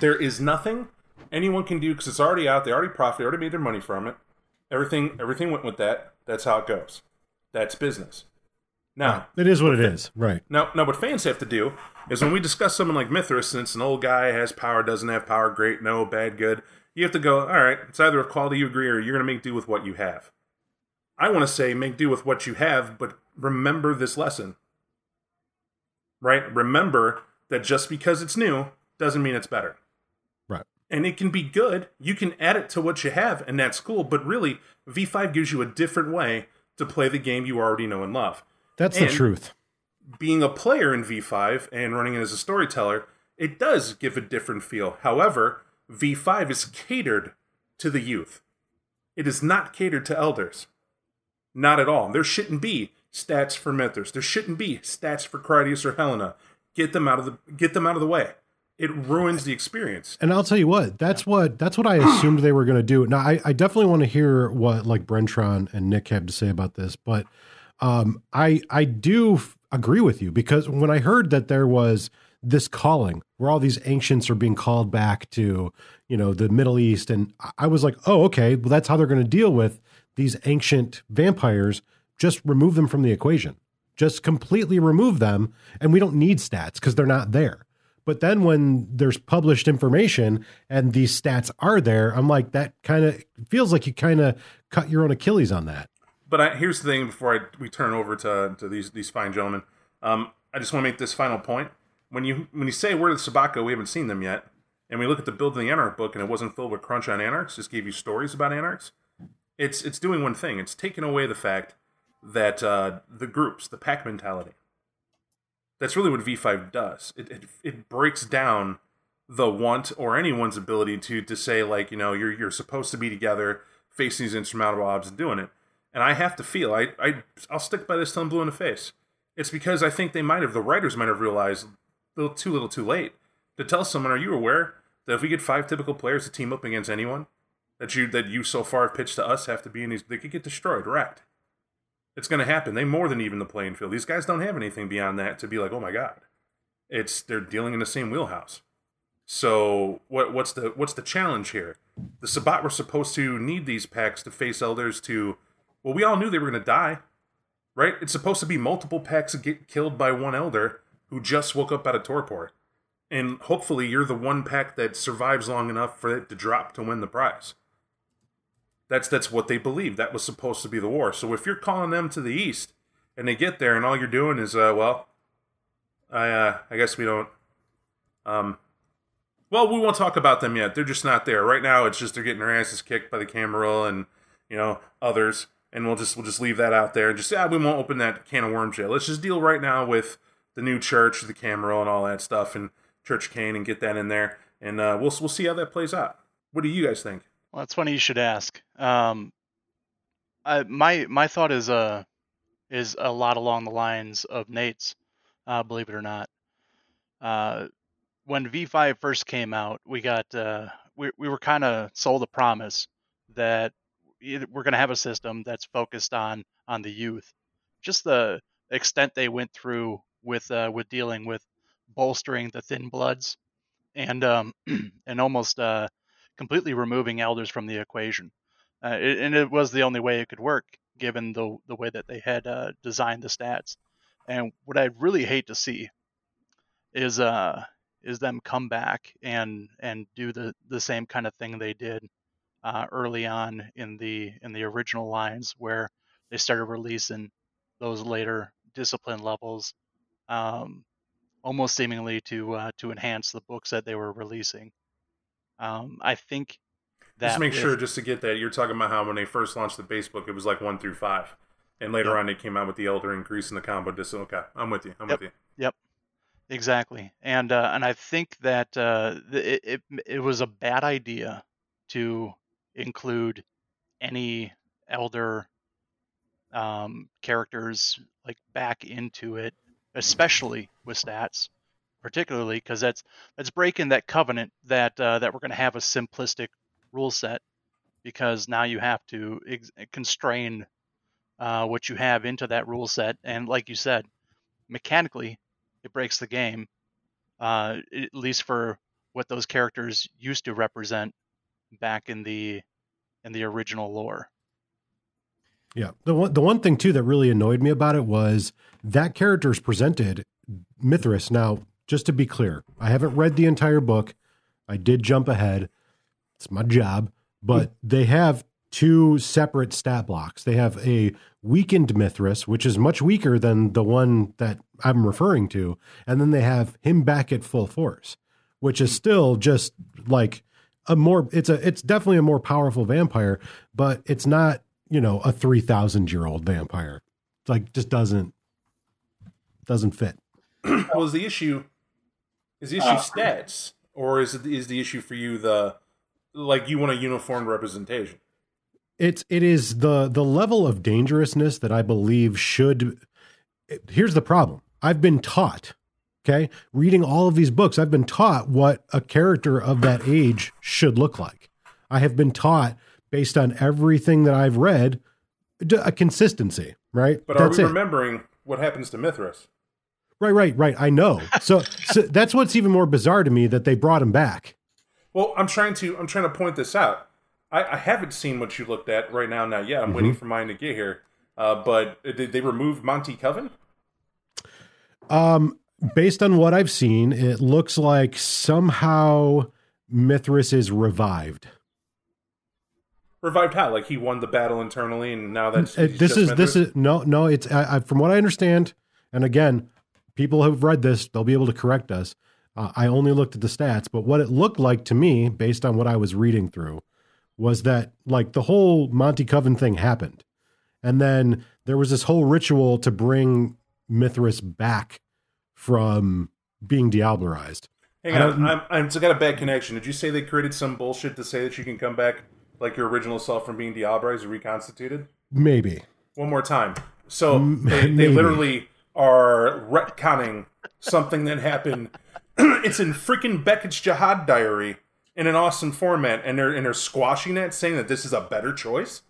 there is nothing anyone can do because it's already out. They already profited. They already made their money from it. Everything everything went with that. That's how it goes. That's business. Now, It is what it is. Right. now, now, what fans have to do is when we discuss someone like Mithras, since an old guy has power, doesn't have power, great, no, bad, good, you have to go, all right, it's either a quality you agree or you're going to make do with what you have. I want to say make do with what you have, but remember this lesson. Right? Remember that just because it's new doesn't mean it's better. Right. And it can be good. You can add it to what you have, and that's cool. But really, V5 gives you a different way to play the game you already know and love That's the truth. being a player in V5 and running it as a storyteller, it does give a different feel. However, V5 is catered to the youth. It is not catered to elders. Not at all. There shouldn't be stats for Mithras. There shouldn't be stats for Critias or Helena. Get them out of the get them out of the way. It ruins the experience. And I'll tell you what, that's what that's what I assumed they were going to do. Now, I, I definitely want to hear what like Brentron and Nick have to say about this, but um, I I do f- agree with you because when I heard that there was this calling where all these ancients are being called back to you know the Middle East, and I- was like, oh, okay, well that's how they're going to deal with these ancient vampires. Just remove them from the equation. Just completely remove them, and we don't need stats because they're not there. But then when there's published information and these stats are there, I'm like, that kind of feels like you kind of cut your own Achilles on that. But I, here's the thing: before I we turn over to to these these fine gentlemen, um, I just want to make this final point. When you when you say where the Sabacco, we haven't seen them yet, and we look at the Build of the Anarch book, and it wasn't filled with crunch on anarchs, just gave you stories about anarchs. It's it's doing one thing. It's taking away the fact that uh, the groups, the pack mentality. That's really what V5 does. It, it it breaks down the want or anyone's ability to to say like you know you're you're supposed to be together facing these insurmountable odds and doing it. And I have to feel I I I'll stick by this till I'm blue in the face. It's because I think they might have the writers might have realized a little too little too late to tell someone, are you aware that if we get five typical players to team up against anyone, that you that you so far have pitched to us have to be in these they could get destroyed, wrecked. It's gonna happen. They more than even the playing field. These guys don't have anything beyond that to be like, oh my god. It's they're dealing in the same wheelhouse. So what what's the what's the challenge here? The Sabbat were supposed to need these packs to face elders to well, we all knew they were gonna die. Right? It's supposed to be multiple packs get killed by one elder who just woke up out of torpor. And hopefully you're the one pack that survives long enough for it to drop to win the prize. That's that's what they believe. That was supposed to be the war. So if you're calling them to the east and they get there and all you're doing is uh well I uh I guess we don't um well, we won't talk about them yet. They're just not there right now. It's just they're getting their asses kicked by the Camarilla and you know others, and we'll just we'll just leave that out there and just yeah we won't open that can of worms yet. Let's just deal right now with the new church, the Camarilla, and all that stuff, and Church Caine, and get that in there, and uh, we'll we'll see how that plays out. What do you guys think? Well, it's funny you should ask. Um, I, my my thought is uh is a lot along the lines of Nate's, uh, believe it or not. Uh, when V5 first came out, we got uh, we we were kind of sold a promise that we're going to have a system that's focused on on the youth. Just the extent they went through with uh, with dealing with bolstering the thin bloods and um, and almost uh, completely removing elders from the equation. Uh, it, and it was the only way it could work given the the way that they had uh, designed the stats. And what I'd really hate to see is uh is them come back and and do the the same kind of thing they did uh, early on in the in the original lines where they started releasing those later discipline levels um, almost seemingly to uh, to enhance the books that they were releasing um, i think that just make sure just to get that you're talking about how when they first launched the base book it was like one through five and later Yep. on they came out with the elder increase in the combo dis okay i'm with you i'm Yep. with you Yep, exactly, and uh, and I think that uh, it, it it was a bad idea to include any elder um, characters like back into it, especially with stats, particularly because that's that's breaking that covenant that uh, that we're going to have a simplistic rule set because now you have to ex- constrain uh, what you have into that rule set, and like you said, mechanically it breaks the game, uh, at least for what those characters used to represent back in the in the original lore. Yeah. The one the one thing too that really annoyed me about it was that character is presented Mithras. Now, just to be clear, I haven't read the entire book. I did jump ahead. It's my job, but hmm. they have two separate stat blocks. They have a weakened Mithras, which is much weaker than the one that I'm referring to, and then they have him back at full force, which is hmm. still just like a more it's a it's definitely a more powerful vampire, but it's not, you know, a 3000 year old vampire. It's like just doesn't doesn't fit. well is the issue is the issue Uh, stats or is it is the issue for you the like you want a uniform representation It's it is the the level of dangerousness that I believe should. Here's the problem. I've been taught, okay, reading all of these books. I've been taught what a character of that age should look like. I have been taught based on everything that I've read, a consistency, right? but are That's we it. remembering what happens to mithras right, right, right. I know. So, so that's what's even more bizarre to me that they brought him back. Well, I'm trying to I'm trying to point this out. I, I haven't seen what you looked at right now. Not yet. I'm Mm-hmm. waiting for mine to get here. Uh, but did they remove Monty Coven? Um, based on what I've seen, it looks like somehow Mithras is revived. Revived how? Like he won the battle internally, and now that's Uh, he's this is Mithras? this is no no it's I, I, from what i understand and again people have read this they'll be able to correct us uh, i only looked at the stats but what it looked like to me based on what i was reading through was that like the whole monty coven thing happened and then there was this whole ritual to bring mithras back from being diablerized Hang on, I'm, I'm still got a bad connection. Did you say they created some bullshit to say that you can come back like your original self from being diablerized and reconstituted? maybe One more time. So they, they literally are retconning something that happened. it's in freaking Beckett's Jihad Diary in an awesome format, and they're and they're squashing that, saying that this is a better choice.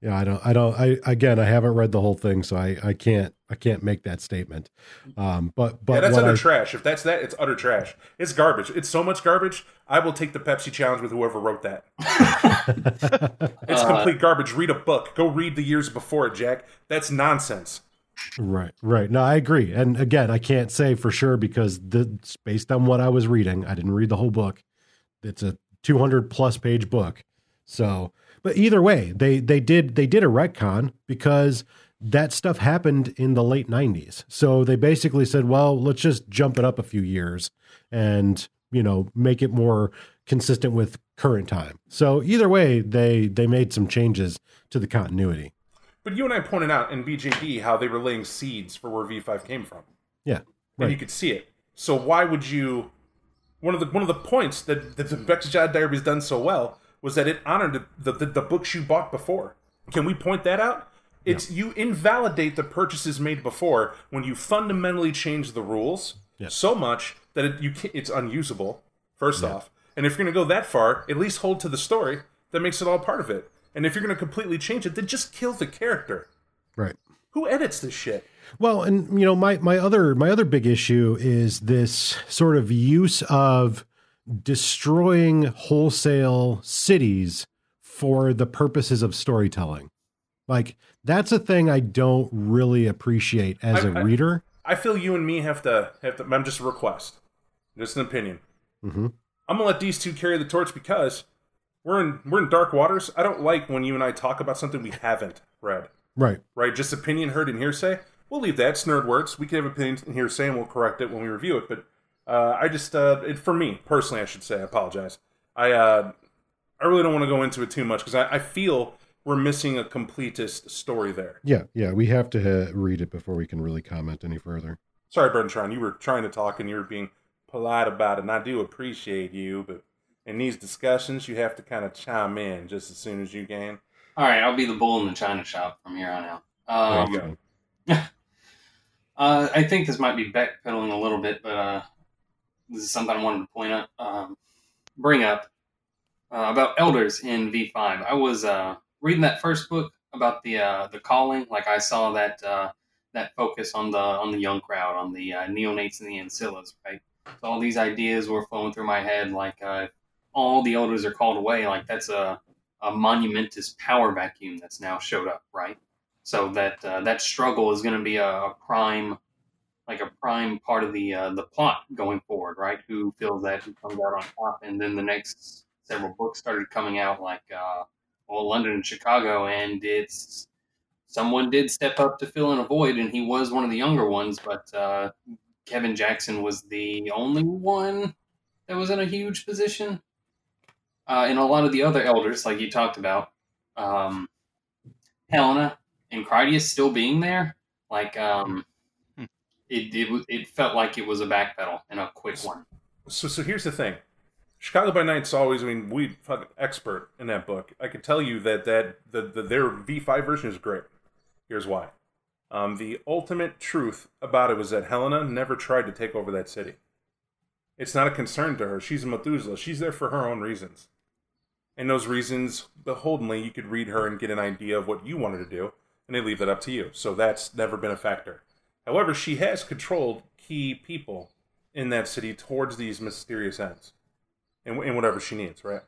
Yeah, I don't, I don't, I, again, I haven't read the whole thing, so I, I can't, I can't make that statement. Um, but, but yeah, that's utter I, trash. If that's that, it's utter trash. It's garbage. It's so much garbage. I will take the Pepsi challenge with whoever wrote that. It's Uh, complete garbage. Read a book. Go read the years before it, Jack. That's nonsense. right, right. No, I agree. And again, I can't say for sure because the, based on what I was reading. I didn't read the whole book. It's a 200 plus page book. So, but either way, they, they did, they did a retcon because that stuff happened in the late 90s. So they basically said, well, let's just jump it up a few years and, you know, make it more consistent with current time. So either way, they they made some changes to the continuity. But you and I pointed out in BJD how they were laying seeds for where V5 came from. Yeah. and you could see it. So why would you? One of the one of the points that, that the Diary has done so well was that it honored the, the, the books you bought before. Can we point that out? It's you invalidate the purchases made before when you fundamentally change the rules Yeah. so much that it, you it's unusable. First off, and if you're going to go that far, at least hold to the story that makes it all part of it. And if you're going to completely change it, then just kill the character. Right. Who edits this shit? Well, and you know, my my other my other big issue is this sort of use of destroying wholesale cities for the purposes of storytelling. Like that's a thing I don't really appreciate as a I- reader. I feel you and me have to have to. I'm just a request, just an opinion. hmm I'm gonna let these two carry the torch because we're in we're in dark waters. I don't like when you and I talk about something we haven't read. Right. Right? Just opinion heard and hearsay. We'll leave that. It's nerd words. We can have opinions and hearsay, and we'll correct it when we review it. But uh, I just, uh, it, for me personally, I should say, I apologize. I uh, I really don't want to go into it too much because I, I feel we're missing a completist story there. Yeah. Yeah. We have to uh, read it before we can really comment any further. Sorry, Bertrand, you were trying to talk and you were being polite about it, and I do appreciate you, but in these discussions, you have to kind of chime in just as soon as you can. All right, I'll be the bull in the china shop from here on out. There Um, you go. Uh, I think this might be backpedaling a little bit, but uh, this is something I wanted to point out, um, bring up uh, about elders in V5. I was uh, reading that first book about the uh, the calling. Like I saw that uh, that focus on the on the young crowd, on the uh, neonates and the ancillas, right? So all these ideas were flowing through my head. Like uh, all the elders are called away. Like that's a a monumentous power vacuum that's now showed up, right? So that uh, that struggle is going to be a, a prime, like a prime part of the uh, the plot going forward, right? Who feels that who comes out on top, and then the next several books started coming out, like well, London and Chicago, and it's someone did step up to fill in a void, and he was one of the younger ones, but uh, Kevin Jackson was the only one that was in a huge position. Uh, and a lot of the other elders, like you talked about, um, Helena and Critias still being there, like um, Hmm. it, it it felt like it was a backpedal and a quick one. So, so here's the thing. Chicago by Night's always, I mean, we fucking expert in that book. I can tell you that that the, the their V5 version is great. Here's why. Um, the ultimate truth about it was that Helena never tried to take over that city. It's not a concern to her. She's a Methuselah. She's there for her own reasons. And those reasons, beholdenly, you could read her and get an idea of what you wanted to do, and they leave that up to you. So that's never been a factor. However, she has controlled key people in that city towards these mysterious ends and, and whatever she needs, right?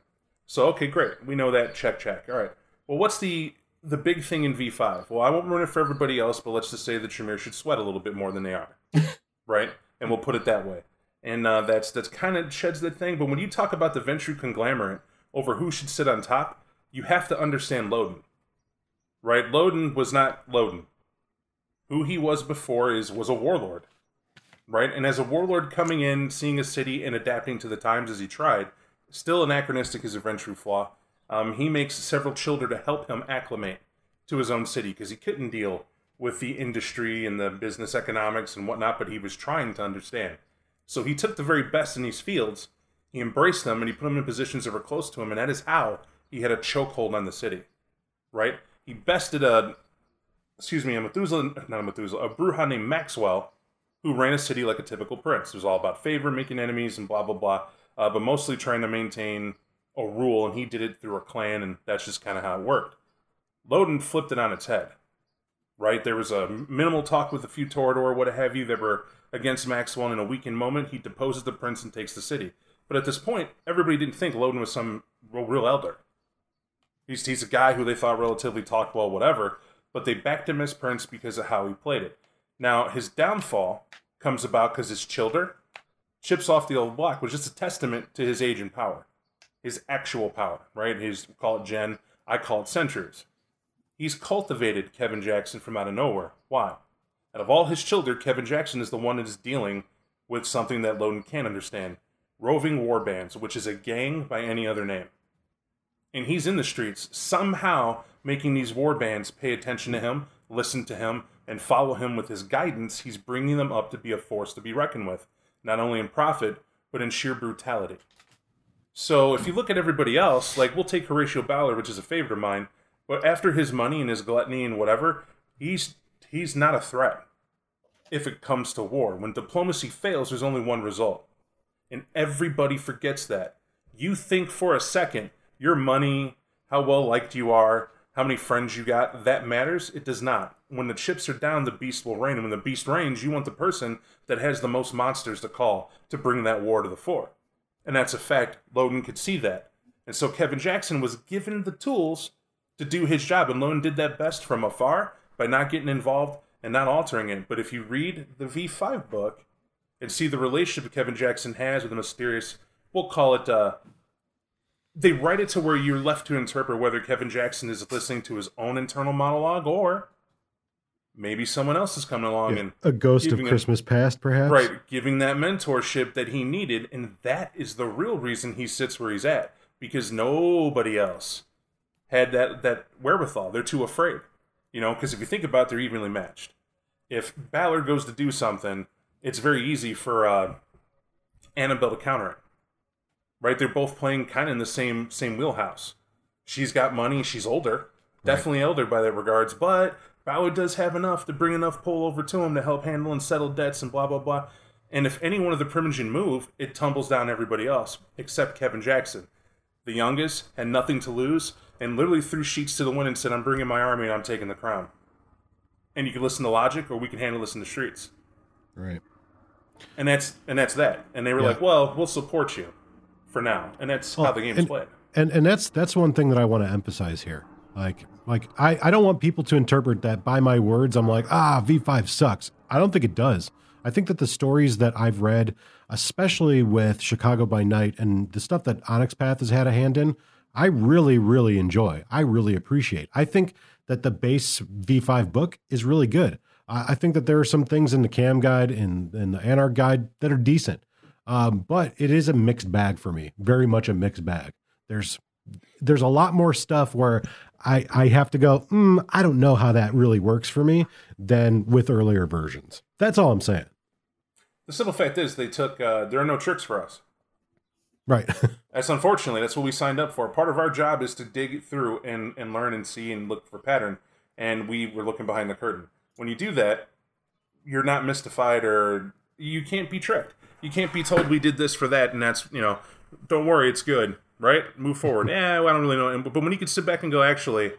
So, okay, great. We know that. Check, check. All right. Well, what's the the big thing in V5? Well, I won't ruin it for everybody else, but let's just say that Tremere should sweat a little bit more than they are, right? And we'll put it that way. And uh, that's that's kind of sheds that thing. But when you talk about the Ventrue conglomerate over who should sit on top, you have to understand Lodin. Right? Lodin was not Lodin. Who he was before is was a warlord. Right? And as a warlord coming in, seeing a city and adapting to the times as he tried, still anachronistic is a Ventrue flaw. Um, he makes several children to help him acclimate to his own city because he couldn't deal with the industry and the business economics and whatnot, but he was trying to understand. So he took the very best in these fields, he embraced them, and he put them in positions that were close to him, and that is how he had a chokehold on the city. Right? He bested a, excuse me, a Methuselah, not a Methuselah, a Brujah named Maxwell, who ran a city like a typical prince. It was all about favor, making enemies, and blah blah blah, uh, but mostly trying to maintain a rule, and he did it through a clan, and that's just kind of how it worked. Lodin flipped it on its head right? There was a minimal talk with a few Toreador, what have you, that were against Maxwell in a weakened moment. He deposes the prince and takes the city. But at this point, everybody didn't think Lodin was some real, real elder. He's, he's a guy who they thought relatively talked well, whatever, but they backed him as prince because of how he played it. Now, his downfall comes about because his childer chips off the old block, was just a testament to his age and power, his actual power, right? His, call it gen, I call it centuries. He's cultivated Kevin Jackson from out of nowhere. Why? Out of all his children, Kevin Jackson is the one that is dealing with something that Lodin can't understand roving war bands, which is a gang by any other name. And he's in the streets, somehow making these war bands pay attention to him, listen to him, and follow him with his guidance. He's bringing them up to be a force to be reckoned with, not only in profit, but in sheer brutality. So if you look at everybody else, like we'll take Horatio Ballard, which is a favorite of mine but after his money and his gluttony and whatever, he's he's not a threat if it comes to war. When diplomacy fails, there's only one result. And everybody forgets that. You think for a second your money, how well liked you are, how many friends you got, that matters. It does not. When the chips are down, the beast will reign. And when the beast reigns, you want the person that has the most monsters to call to bring that war to the fore. And that's a fact. Lodin could see that. And so Kevin Jackson was given the tools to do his job. And Lodin did that best from afar by not getting involved and not altering it. But if you read the V5 book and see the relationship Kevin Jackson has with a mysterious, we'll call it, uh, they write it to where you're left to interpret whether Kevin Jackson is listening to his own internal monologue or maybe someone else is coming along Yeah, and a ghost of giving him- Christmas past, perhaps. right giving that mentorship that he needed and that is the real reason he sits where he's at because nobody else had that that wherewithal. They're too afraid you know because if you think about it they're evenly matched. If Ballard goes to do something it's very easy for uh, Annabelle to counter it right they're both playing kind of in the same same wheelhouse she's got money she's older definitely older by that regards but Ballard does have enough to bring enough pull over to him to help handle and settle debts and blah blah blah and if any one of the Primogen move, it tumbles down everybody else, except Kevin Jackson. The youngest had nothing to lose, and literally threw sheets to the wind and said, I'm bringing my army and I'm taking the crown. And you can listen to logic, or we can handle this in the streets. Right. And that's and that's that. And they were Yeah. like, Well, we'll support you for now. And that's how the game's and- played. and and that's that's one thing that I want to emphasize here. Like like I I don't want people to interpret that by my words. I'm like ah V5 sucks. I don't think it does. I think that the stories that I've read, especially with Chicago by Night and the stuff that Onyx Path has had a hand in, I really really enjoy. I really appreciate. I think that the base V5 book is really good. I, I think that there are some things in the Cam guide and in the Anarch guide that are decent. Um, but it is a mixed bag for me. Very much a mixed bag. There's there's a lot more stuff where I I have to go. Mm, I don't know how that really works for me than with earlier versions. That's all I'm saying. The simple fact is they took uh, there are no tricks for us. Right. That's unfortunately that's what we signed up for. Part of our job is to dig through and, and learn and see and look for pattern. And we were looking behind the curtain. When you do that, you're not mystified or you can't be tricked. You can't be told we did this for that and that's you know, don't worry, it's good, right? Move forward. yeah, well, I don't really know. But when you can sit back and go, actually,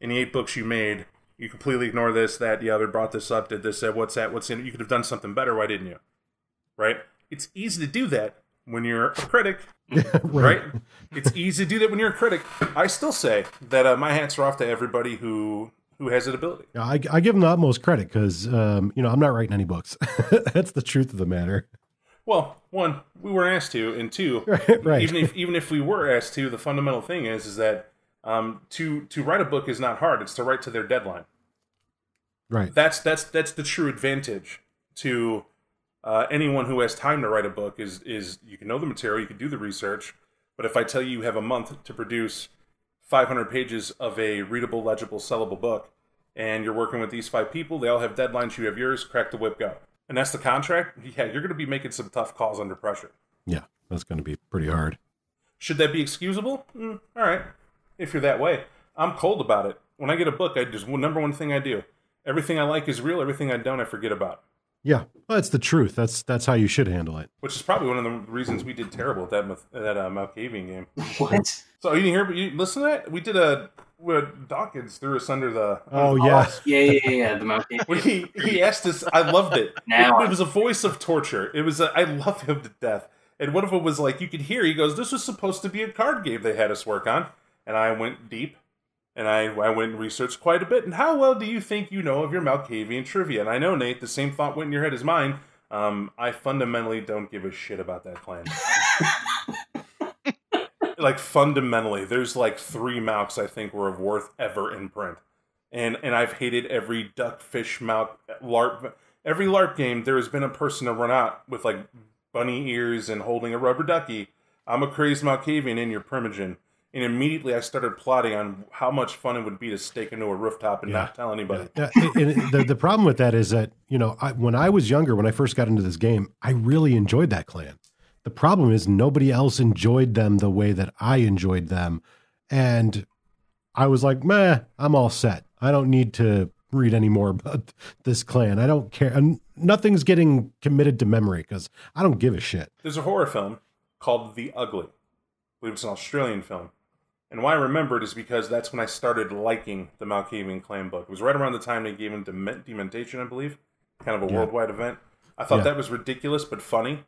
in the eight books you made, you completely ignore this, that, the other, brought this up, did this, said, what's that, what's in it? You could have done something better. Why didn't you? Right? It's easy to do that when you're a critic right? It's easy to do that when you're a critic. I still say that uh, my hats are off to everybody who who has that ability. Yeah, I, I give them the utmost credit because um, you know I'm not writing any books. That's the truth of the matter. Well, one, we weren't asked to, and two, Right, even if even if we were asked to, the fundamental thing is is that Um, to to write a book is not hard. It's to write to their deadline. Right. That's that's that's the true advantage to uh, anyone who has time to write a book. Is is you can know the material, you can do the research, but if I tell you you have a month to produce 500 pages of a readable, legible, sellable book, and you're working with these five people, they all have deadlines. You have yours. Crack the whip, go. And that's the contract. Yeah, you're going to be making some tough calls under pressure. Yeah, that's going to be pretty hard. Should that be excusable? Mm, all right, if you're that way. I'm cold about it. When I get a book, I just number one thing I do. Everything I like is real. Everything I don't, I forget about. Yeah, well, that's the truth. That's that's how you should handle it. Which is probably one of the reasons we did terrible at that that uh, Malkavian game. What? So you didn't hear? But you listen to that? We did a where Dawkins threw us under the. Oh yeah, Yeah, yeah, yeah, yeah. The monkey. When he he asked us, I loved it. Now it, it was a voice of torture. It was. A, I love him to death. And one of them was like, you could hear. He goes, "This was supposed to be a card game they had us work on," and I went deep, and I I went and researched quite a bit. And how well do you think you know of your Malkavian trivia? And I know Nate, the same thought went in your head as mine. Um, I fundamentally don't give a shit about that clan. like fundamentally, there's like three Malks I think were of worth ever in print, and and I've hated every duck, fish, Malk, LARP. Every LARP game, there has been a person to run out with like bunny ears and holding a rubber ducky. I'm a crazed Malkavian in your Primogen. And immediately I started plotting on how much fun it would be to stake into a rooftop and Yeah. not tell anybody. Yeah, the, the problem with that is that you know I, when I was younger, when I first got into this game, I really enjoyed that clan. The problem is nobody else enjoyed them the way that I enjoyed them, and I was like, "Meh, I'm all set. I don't need to read any more about this clan. I don't care. And nothing's getting committed to memory because I don't give a shit." There's a horror film called The Ugly. I believe it's an Australian film. And why I remember it is because that's when I started liking the Malkavian clan book. It was right around the time they gave him Dem- Dementation, I believe. Kind of a Yeah. worldwide event. I thought Yeah. that was ridiculous but funny.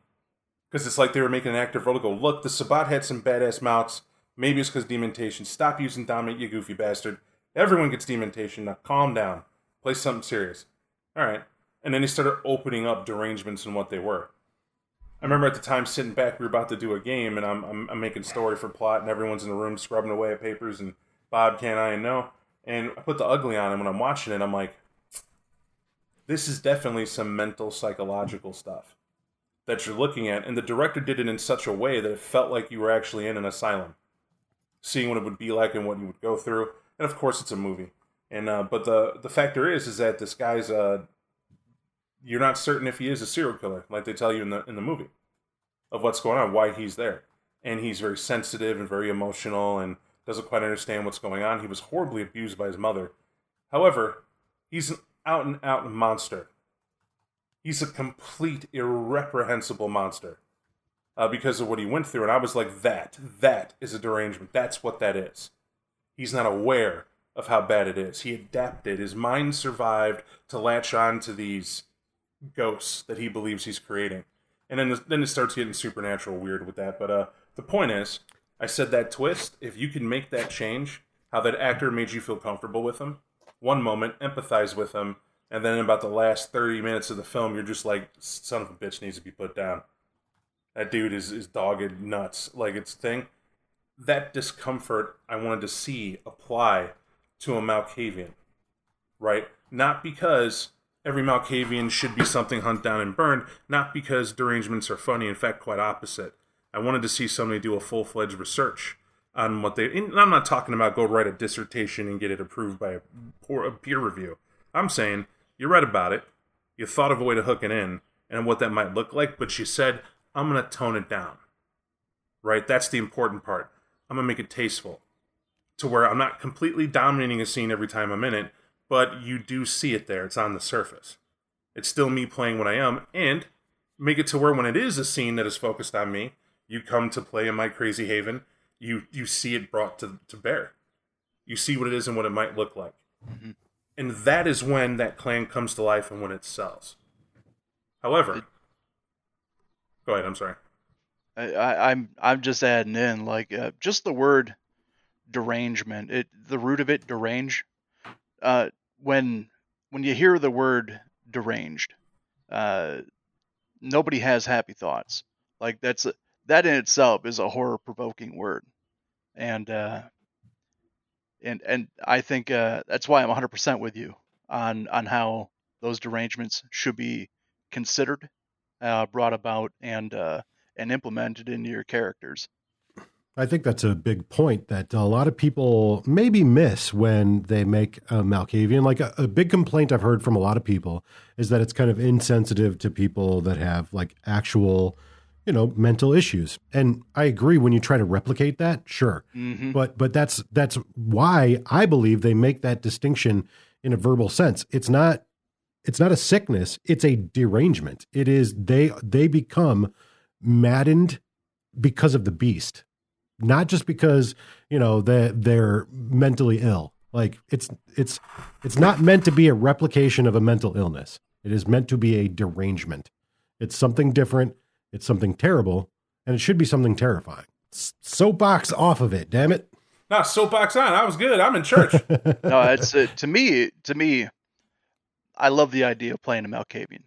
Because it's like they were making an active role to go, look, the Sabbat had some badass mounts. Maybe it's because Dementation. Stop using Dominate, you goofy bastard. Everyone gets Dementation. Now calm down. Play something serious. All right. And then they started opening up derangements and what they were. I remember at the time sitting back, we were about to do a game, and I'm, I'm, I'm making story for plot, and everyone's in the room scrubbing away at papers, and Bob, can I, and no. And I put the ugly on, and when I'm watching it, I'm like, this is definitely some mental, psychological stuff that you're looking at. And the director did it in such a way that it felt like you were actually in an asylum, seeing what it would be like and what you would go through. And of course, it's a movie. And uh, but the the factor is is that this guy's uh, you're not certain if he is a serial killer, like they tell you in the in the movie, of what's going on, why he's there, and he's very sensitive and very emotional and doesn't quite understand what's going on. He was horribly abused by his mother. However, he's an out and out monster. He's a complete irreprehensible monster uh, because of what he went through, and I was like, that that is a derangement. That's what that is. He's not aware of how bad it is. He adapted. His mind survived to latch on to these ghosts that he believes he's creating. And then then it starts getting supernatural weird with that. But uh, the point is, I said that twist. If you can make that change, how that actor made you feel comfortable with him, one moment empathize with him, and then about the last thirty minutes of the film, you're just like, son of a bitch needs to be put down. That dude is is dogged nuts. Like it's thing. That discomfort I wanted to see apply to a Malkavian, right? Not because every Malkavian should be something hunt down and burned, not because derangements are funny, in fact, quite opposite. I wanted to see somebody do a full fledged research on what they. And I'm not talking about go write a dissertation and get it approved by a, peer review. I'm saying you read about it, you thought of a way to hook it in, and what that might look like, but you said, I'm going to tone it down. Right? That's the important part. I'm going to make it tasteful to where I'm not completely dominating a scene every time I'm in it, but you do see it there. It's on the surface. It's still me playing what I am, and make it to where when it is a scene that is focused on me, you come to play in my crazy haven. You you see it brought to to bear. You see what it is and what it might look like, Mhm. and that is when that clan comes to life and when it sells. However, go ahead. I'm sorry. I, I, I'm I'm just adding in like uh, just the word derangement. It the root of it derange. Uh, when when you hear the word deranged, uh, nobody has happy thoughts. Like that's a, that in itself is a horror provoking word, and uh, and and I think uh, that's why I'm 100% with you on on how those derangements should be considered, uh, brought about, and uh, and implemented into your characters. I think that's a big point that a lot of people maybe miss when they make a Malkavian. Like a, a, big complaint I've heard from a lot of people is that it's kind of insensitive to people that have like actual, you know, mental issues. And I agree when you try to replicate that, sure. Mm-hmm. But but that's that's why I believe they make that distinction in a verbal sense. It's not it's not a sickness, it's a derangement. It is they they become maddened because of the beast not just because you know they they're mentally ill. Like it's it's it's not meant to be a replication of a mental illness. It is meant to be a derangement. It's something different. It's something terrible and it should be something terrifying. Soapbox off of it damn it. No, soapbox on. I was good. I'm in church. No it's uh, to me to me i love the idea of playing a malkavian.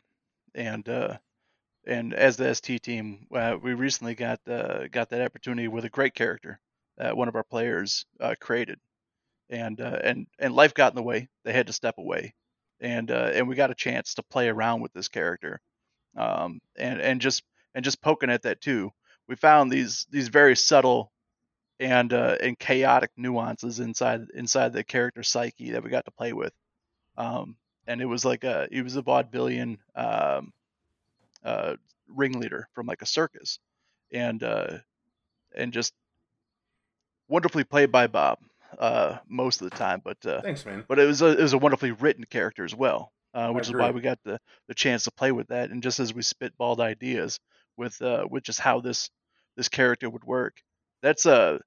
And uh and as the ST team, uh, we recently got uh, got that opportunity with a great character that one of our players uh, created, and uh, and and life got in the way. They had to step away, and uh, and we got a chance to play around with this character, um, and and just and just poking at that too. We found these these very subtle and uh, and chaotic nuances inside inside the character psyche that we got to play with, um, and it was like a it was a vaudevillian. Um, uh, ringleader from like a circus, and uh, and just wonderfully played by Bob uh, most of the time. But uh, thanks, man. But it was a, it was a wonderfully written character as well, uh, which is why we got the the chance to play with that. And just as we spitballed ideas with uh, with just how this this character would work, that's a uh,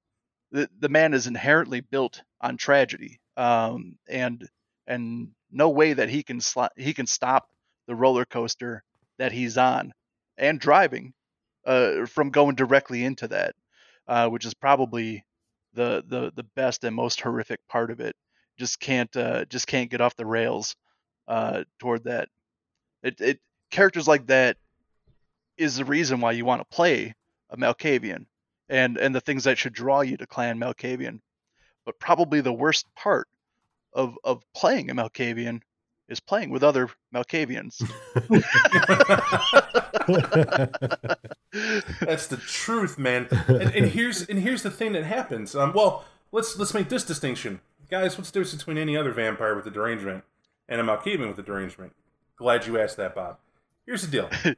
the the man is inherently built on tragedy, um, and and no way that he can sl- he can stop the roller coaster that he's on and driving uh, from going directly into that, uh, which is probably the, the the best and most horrific part of it. Just can't uh, just can't get off the rails uh, toward that. It, it characters like that is the reason why you want to play a Malkavian and and the things that should draw you to Clan Malkavian. But probably the worst part of of playing a Malkavian is playing with other Malkavians. That's the truth, man. And, and, here's and here's the thing that happens. Um, well, let's let's make this distinction, guys. What's the difference between any other vampire with a derangement and a Malkavian with a derangement? Glad you asked that, Bob. Here's the deal: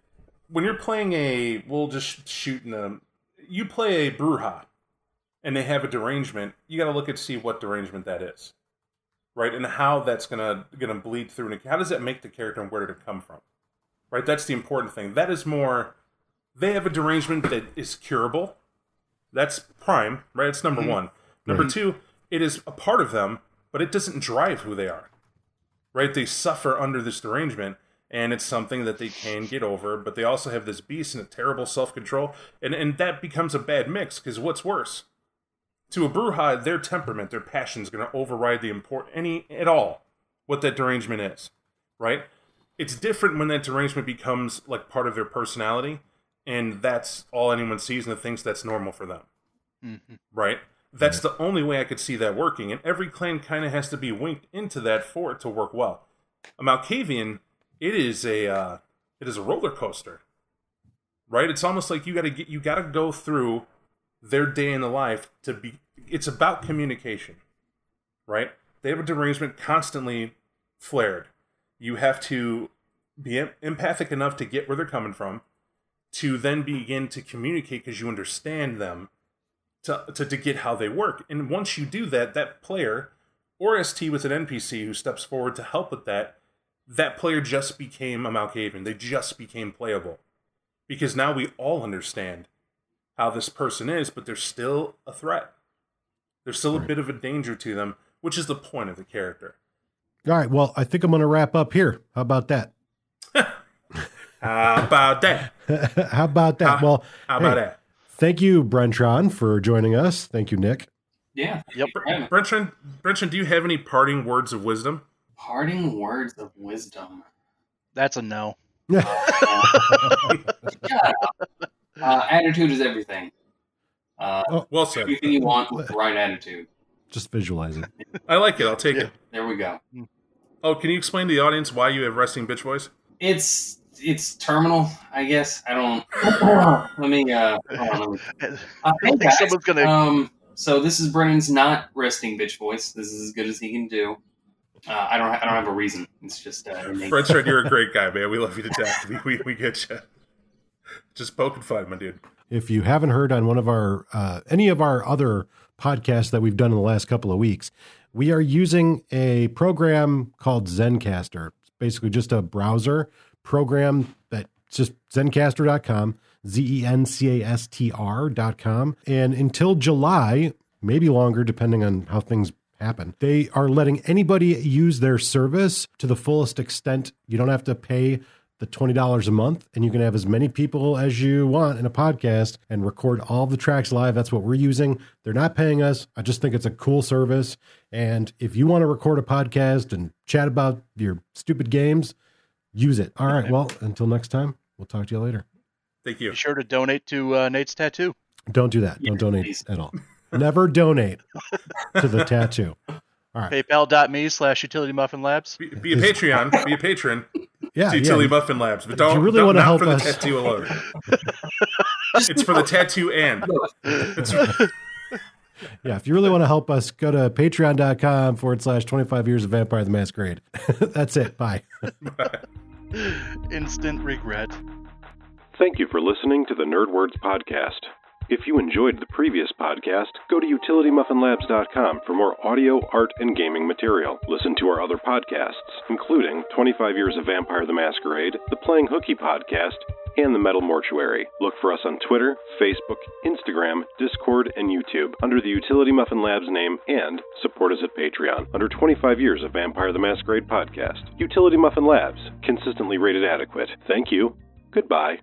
when you're playing a, we'll just shoot in a, you play a Brujah, and they have a derangement. You got to look and see what derangement that is right? And how that's gonna gonna bleed through, and how does that make the character, and where did it come from, right? That's the important thing. That is more. They have a derangement that is curable. That's prime, right? It's number mm-hmm. one. Number mm-hmm. two, it is a part of them, but it doesn't drive who they are, right? They suffer under this derangement, and it's something that they can get over. But they also have this beast and a terrible self control, and and that becomes a bad mix because what's worse? To a Brujah, their temperament, their passion is going to override the import any at all what that derangement is, right? It's different when that derangement becomes like part of their personality, and that's all anyone sees and thinks that's normal for them, mm-hmm. right? That's the only way I could see that working, and every clan kind of has to be winked into that for it to work well. A Malkavian, it is a uh, it is a roller coaster, right? It's almost like you got to get you got to go through their day in the life to be it's about communication right? They have a derangement constantly flared. You have to be empathic enough to get where they're coming from to then begin to communicate because you understand them to, to, to get how they work. And once you do that that player or st with an npc who steps forward to help with that that player just became a malkavian. They just became playable. Because now we all understand how this person is, but they're still a threat. There's still a bit of a danger to them, which is the point of the character. All right. Well, I think I'm going to wrap up here. How about that? how about that? how about that? How, well, how about hey, that? Thank you, Brentron, for joining us. Thank you, Nick. Yeah. Yep. Brentron, Brentron, do you have any parting words of wisdom? Parting words of wisdom. That's a no. Uh, yeah. Uh, attitude is everything. Uh, oh, well said. Everything you want with the right attitude. Just visualize it. I like it. I'll take Yeah. it. There we go. Oh, can you explain to the audience why you have resting bitch voice? It's it's terminal, I guess. I don't. let me. Uh, hold on, let me I Uh, don't think guys, someone's gonna. Um, so this is Brennan's not resting bitch voice. This is as good as he can do. Uh, I don't. I don't have a reason. It's just uh, innate. Fred said you're a great guy, man. We love you to death. We, we, we get you. Just poking fun, my dude. If you haven't heard on one of our uh, any of our other podcasts that we've done in the last couple of weeks, we are using a program called Zencastr. It's basically just a browser program that's just zencastr.com, Z E N C A S T R.com. And until July, maybe longer, depending on how things happen, they are letting anybody use their service to the fullest extent. You don't have to pay the $20 a month and you can have as many people as you want in a podcast and record all the tracks live. That's what we're using. They're not paying us. I just think it's a cool service. And if you want to record a podcast and chat about your stupid games, use it. All right. Well, until next time, we'll talk to you later. Thank you. Be sure to donate to uh, Nate's tattoo. Don't do that. Yeah, Don't donate please. at all. Never donate to the tattoo. All right. PayPal.me slash Utility Muffin Labs. Be, be a Patreon. Be a patron. Yeah. to yeah. Utility Muffin Labs, but don't. you really don't wanna help for the us- tattoo alone. it's for the tattoo and. It's, Yeah, if you really want to help us, go to patreon.com forward slash 25 years of Vampire the Masquerade. That's it. Bye. Instant regret. Thank you for listening to the Nerd Words podcast. If you enjoyed the previous podcast, go to utilitymuffinlabs.com for more audio, art, and gaming material. Listen to our other podcasts, including 25 Years of Vampire the Masquerade, the Playing Hooky podcast, and the Metal Mortuary. Look for us on Twitter, Facebook, Instagram, Discord, and YouTube under the Utility Muffin Labs name and support us at Patreon under 25 Years of Vampire the Masquerade podcast. Utility Muffin Labs, consistently rated adequate. Thank you. Goodbye.